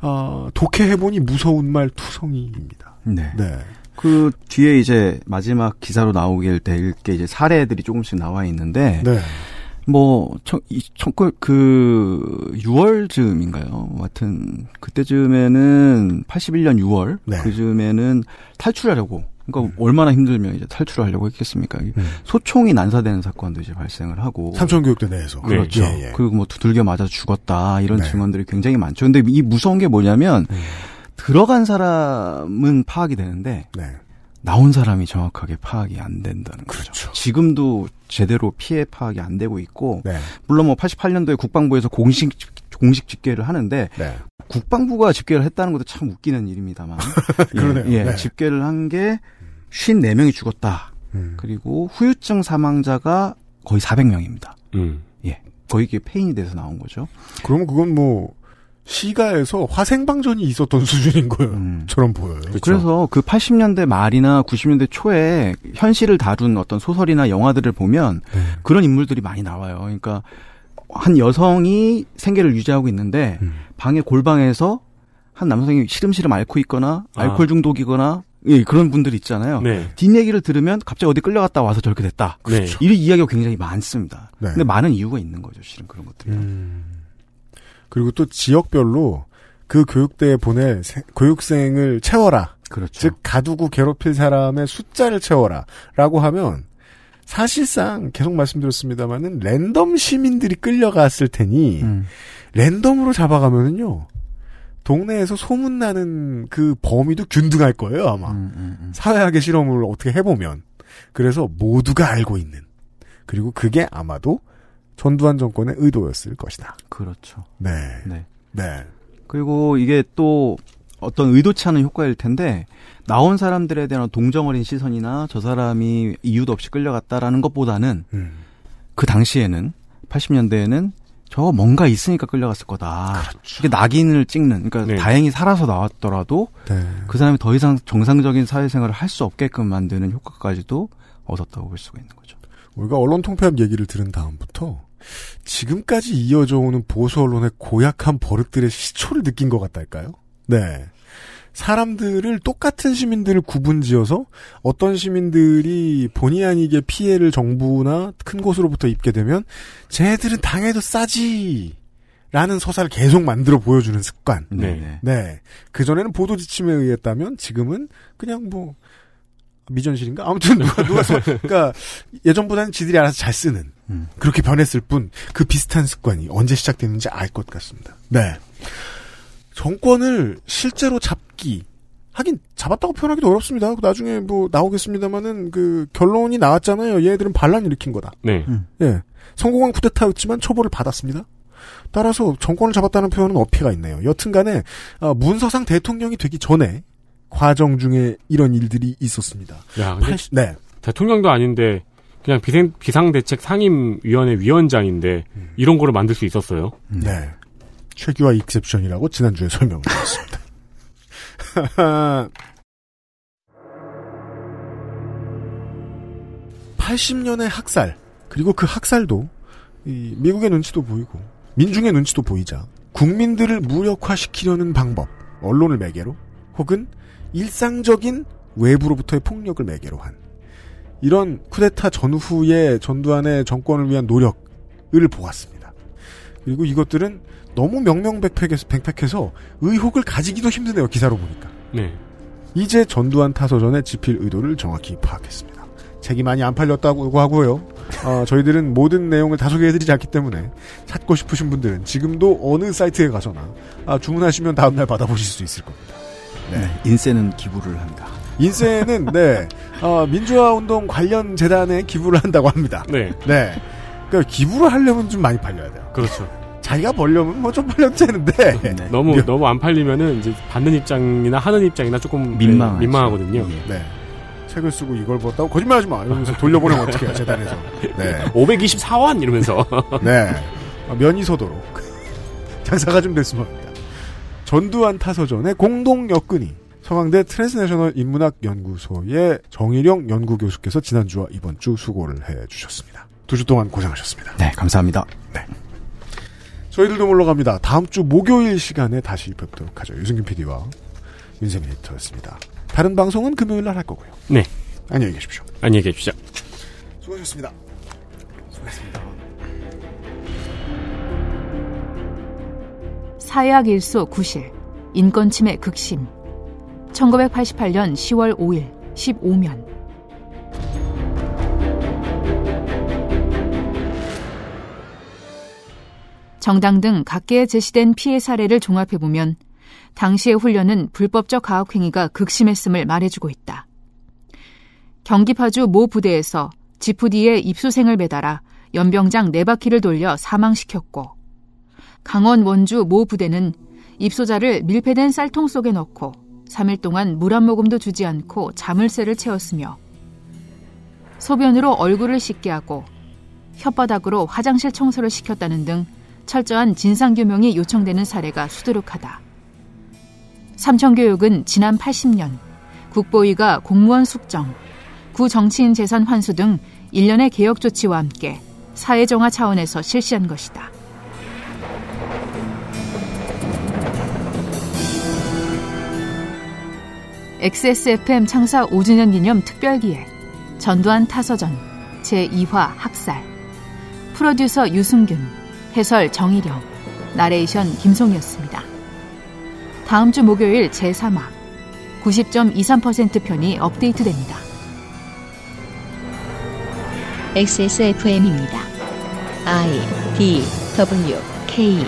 아, 독해해보니 무서운 말 투성이입니다. 네. 네. 그 뒤에 이제 마지막 기사로 나오게 될게 이제 사례들이 조금씩 나와 있는데 네. 뭐, 청, 이, 청, 그, 그, 6월쯤인가요? 하여튼, 그때쯤에는, 81년 6월, 네. 그쯤에는 탈출하려고, 그러니까 얼마나 힘들면 이제 탈출하려고 했겠습니까? 이 음. 소총이 난사되는 사건도 이제 발생을 하고. 삼천교육대 내에서. 그렇죠. 예, 예. 그리고 뭐 두들겨 맞아 죽었다, 이런 네. 증언들이 굉장히 많죠. 근데 이 무서운 게 뭐냐면, 음. 들어간 사람은 파악이 되는데, 네. 나온 사람이 정확하게 파악이 안 된다는 거죠. 그렇죠. 지금도 제대로 피해 파악이 안 되고 있고 네. 물론 뭐 88년도에 국방부에서 공식 공식 집계를 하는데 네. 국방부가 집계를 했다는 것도 참 웃기는 일입니다만 그러네요. 예, 예, 네. 집계를 한 게 54명이 죽었다. 음. 그리고 후유증 사망자가 거의 400명입니다. 음. 예. 거의 이게 페인이 돼서 나온 거죠. 그러면 그건 뭐, 시가에서 화생방전이 있었던 수준인 거예요.처럼 보여요. 그래서 그 80년대 말이나 90년대 초에 현실을 다룬 어떤 소설이나 영화들을 보면 네. 그런 인물들이 많이 나와요. 그러니까 한 여성이 생계를 유지하고 있는데 음. 방에 골방에서 한 남성이 시름시름 앓고 있거나 아. 알코올 중독이거나 예, 그런 분들 있잖아요. 네. 뒷얘기를 들으면 갑자기 어디 끌려갔다 와서 저렇게 됐다. 네. 이런 이야기가 굉장히 많습니다. 네. 근데 많은 이유가 있는 거죠, 실은 그런 것들이. 음. 그리고 또 지역별로 그 교육대에 보낼 세- 교육생을 채워라. 그렇죠. 즉 가두고 괴롭힐 사람의 숫자를 채워라라고 하면 사실상 계속 말씀드렸습니다만은 랜덤 시민들이 끌려갔을 테니 음. 랜덤으로 잡아가면은요 동네에서 소문나는 그 범위도 균등할 거예요 아마 음, 사회학의 실험을 어떻게 해보면 그래서 모두가 알고 있는 그리고 그게 아마도 전두환 정권의 의도였을 것이다. 그렇죠. 네. 네. 네. 그리고 이게 또 어떤 의도치 않은 효과일 텐데 나온 사람들에 대한 동정 어린 시선이나 저 사람이 이유도 없이 끌려갔다라는 것보다는 음. 그 당시에는 80년대에는 저 뭔가 있으니까 끌려갔을 거다. 이게 낙인을 찍는 그러니까 네. 다행히 살아서 나왔더라도 네. 그 사람이 더 이상 정상적인 사회생활을 할 수 없게끔 만드는 효과까지도 얻었다고 볼 수가 있는 거죠. 우리가 언론 통폐합 얘기를 들은 다음부터 지금까지 이어져 오는 보수 언론의 고약한 버릇들의 시초를 느낀 것 같달까요? 네. 사람들을 똑같은 시민들을 구분지어서 어떤 시민들이 본의 아니게 피해를 정부나 큰 곳으로부터 입게 되면 쟤네들은 당해도 싸지 라는 서사를 계속 만들어 보여주는 습관. 네. 네. 그 전에는 보도 지침에 의했다면 지금은 그냥 뭐 미전실인가? 아무튼 누가 누가 써, 그러니까 예전보다는 지들이 알아서 잘 쓰는 음. 그렇게 변했을 뿐 그 비슷한 습관이 언제 시작됐는지 알 것 같습니다. 네. 정권을 실제로 잡기 하긴 잡았다고 표현하기도 어렵습니다. 나중에 뭐 나오겠습니다만은 그 결론이 나왔잖아요. 얘네들은 반란 일으킨 거다. 네. 예. 성공한 쿠데타였지만 처벌을 받았습니다. 따라서 정권을 잡았다는 표현은 어폐가 있네요. 여튼간에 아, 문서상 대통령이 되기 전에 과정 중에 이런 일들이 있었습니다. 야, 근데 팔십- 네. 대통령도 아닌데 그냥 비상, 비상대책 상임위원회 위원장인데 음. 이런 거를 만들 수 있었어요. 네. 최규와 익셉션이라고 지난주에 설명을 드렸습니다. 80년의 학살 그리고 그 학살도 이 미국의 눈치도 보이고 민중의 눈치도 보이자 국민들을 무력화시키려는 방법 언론을 매개로 혹은 일상적인 외부로부터의 폭력을 매개로 한 이런 쿠데타 전후의 전두환의 정권을 위한 노력을 보았습니다. 그리고 이것들은 너무 명명백백해서 팽팽해서 의혹을 가지기도 힘드네요. 기사로 보니까. 네. 이제 전두환 타서전의 집필 의도를 정확히 파악했습니다. 책이 많이 안 팔렸다고 하고요. 어, 저희들은 모든 내용을 다 소개해드리지 않기 때문에 찾고 싶으신 분들은 지금도 어느 사이트에 가서나 아, 주문하시면 다음날 받아보실 수 있을 겁니다. 네. 인세는 기부를 합니다. 인세는 네 어, 민주화 운동 관련 재단에 기부를 한다고 합니다. 네. 네. 그러니까 기부를 하려면 좀 많이 팔려야 돼요. 그렇죠. 자기가 벌려면 뭐좀 팔려도 되는데 너무 너무 안 팔리면은 이제 받는 입장이나 하는 입장이나 조금 민망하죠. 네, 민망하거든요. 네. 책을 쓰고 이걸 벌었다고 거짓말하지 마 이러면서 돌려보내면 어떡해요 재단에서. 네. 524원 이러면서. 네. 어, 면이 서도록 장사가 좀 됐으면 합니다. 전두환 타서전의 공동 엮은이 서강대 트랜스내셔널 인문학 연구소의 정일영 연구교수께서 지난주와 이번 주 수고를 해주셨습니다. 두 주 동안 고생하셨습니다. 네, 감사합니다. 네. 저희들도 물러갑니다. 다음 주 목요일 시간에 다시 뵙도록 하죠. 유승균 PD와 윤세민 에디터였습니다. 다른 방송은 금요일 날 할 거고요. 네. 안녕히 계십시오. 안녕히 계십시오. 수고하셨습니다. 수고하셨습니다. 사약 일소 구실 인권 침해 극심 1988년 10월 5일 15면 정당 등 각계에 제시된 피해 사례를 종합해 보면 당시의 훈련은 불법적 가혹행위가 극심했음을 말해주고 있다. 경기 파주 모 부대에서 지프 뒤에 입수생을 매달아 연병장 네 바퀴를 돌려 사망시켰고 강원 원주 모 부대는 입소자를 밀폐된 쌀통 속에 넣고 3일 동안 물 한 모금도 주지 않고 자물쇠를 채웠으며 소변으로 얼굴을 씻게 하고 혓바닥으로 화장실 청소를 시켰다는 등 철저한 진상규명이 요청되는 사례가 수두룩하다. 삼청교육은 지난 80년 국보위가 공무원 숙정, 구 정치인 재산 환수 등 일련의 개혁 조치와 함께 사회정화 차원에서 실시한 것이다. XSFM 창사 5주년 기념 특별기획 전두환 타서전 제2화 학살 프로듀서 유승균 해설 정일영 나레이션 김송이었습니다. 다음 주 목요일 제3화 90.23% 편이 업데이트됩니다. XSFM입니다. I D W K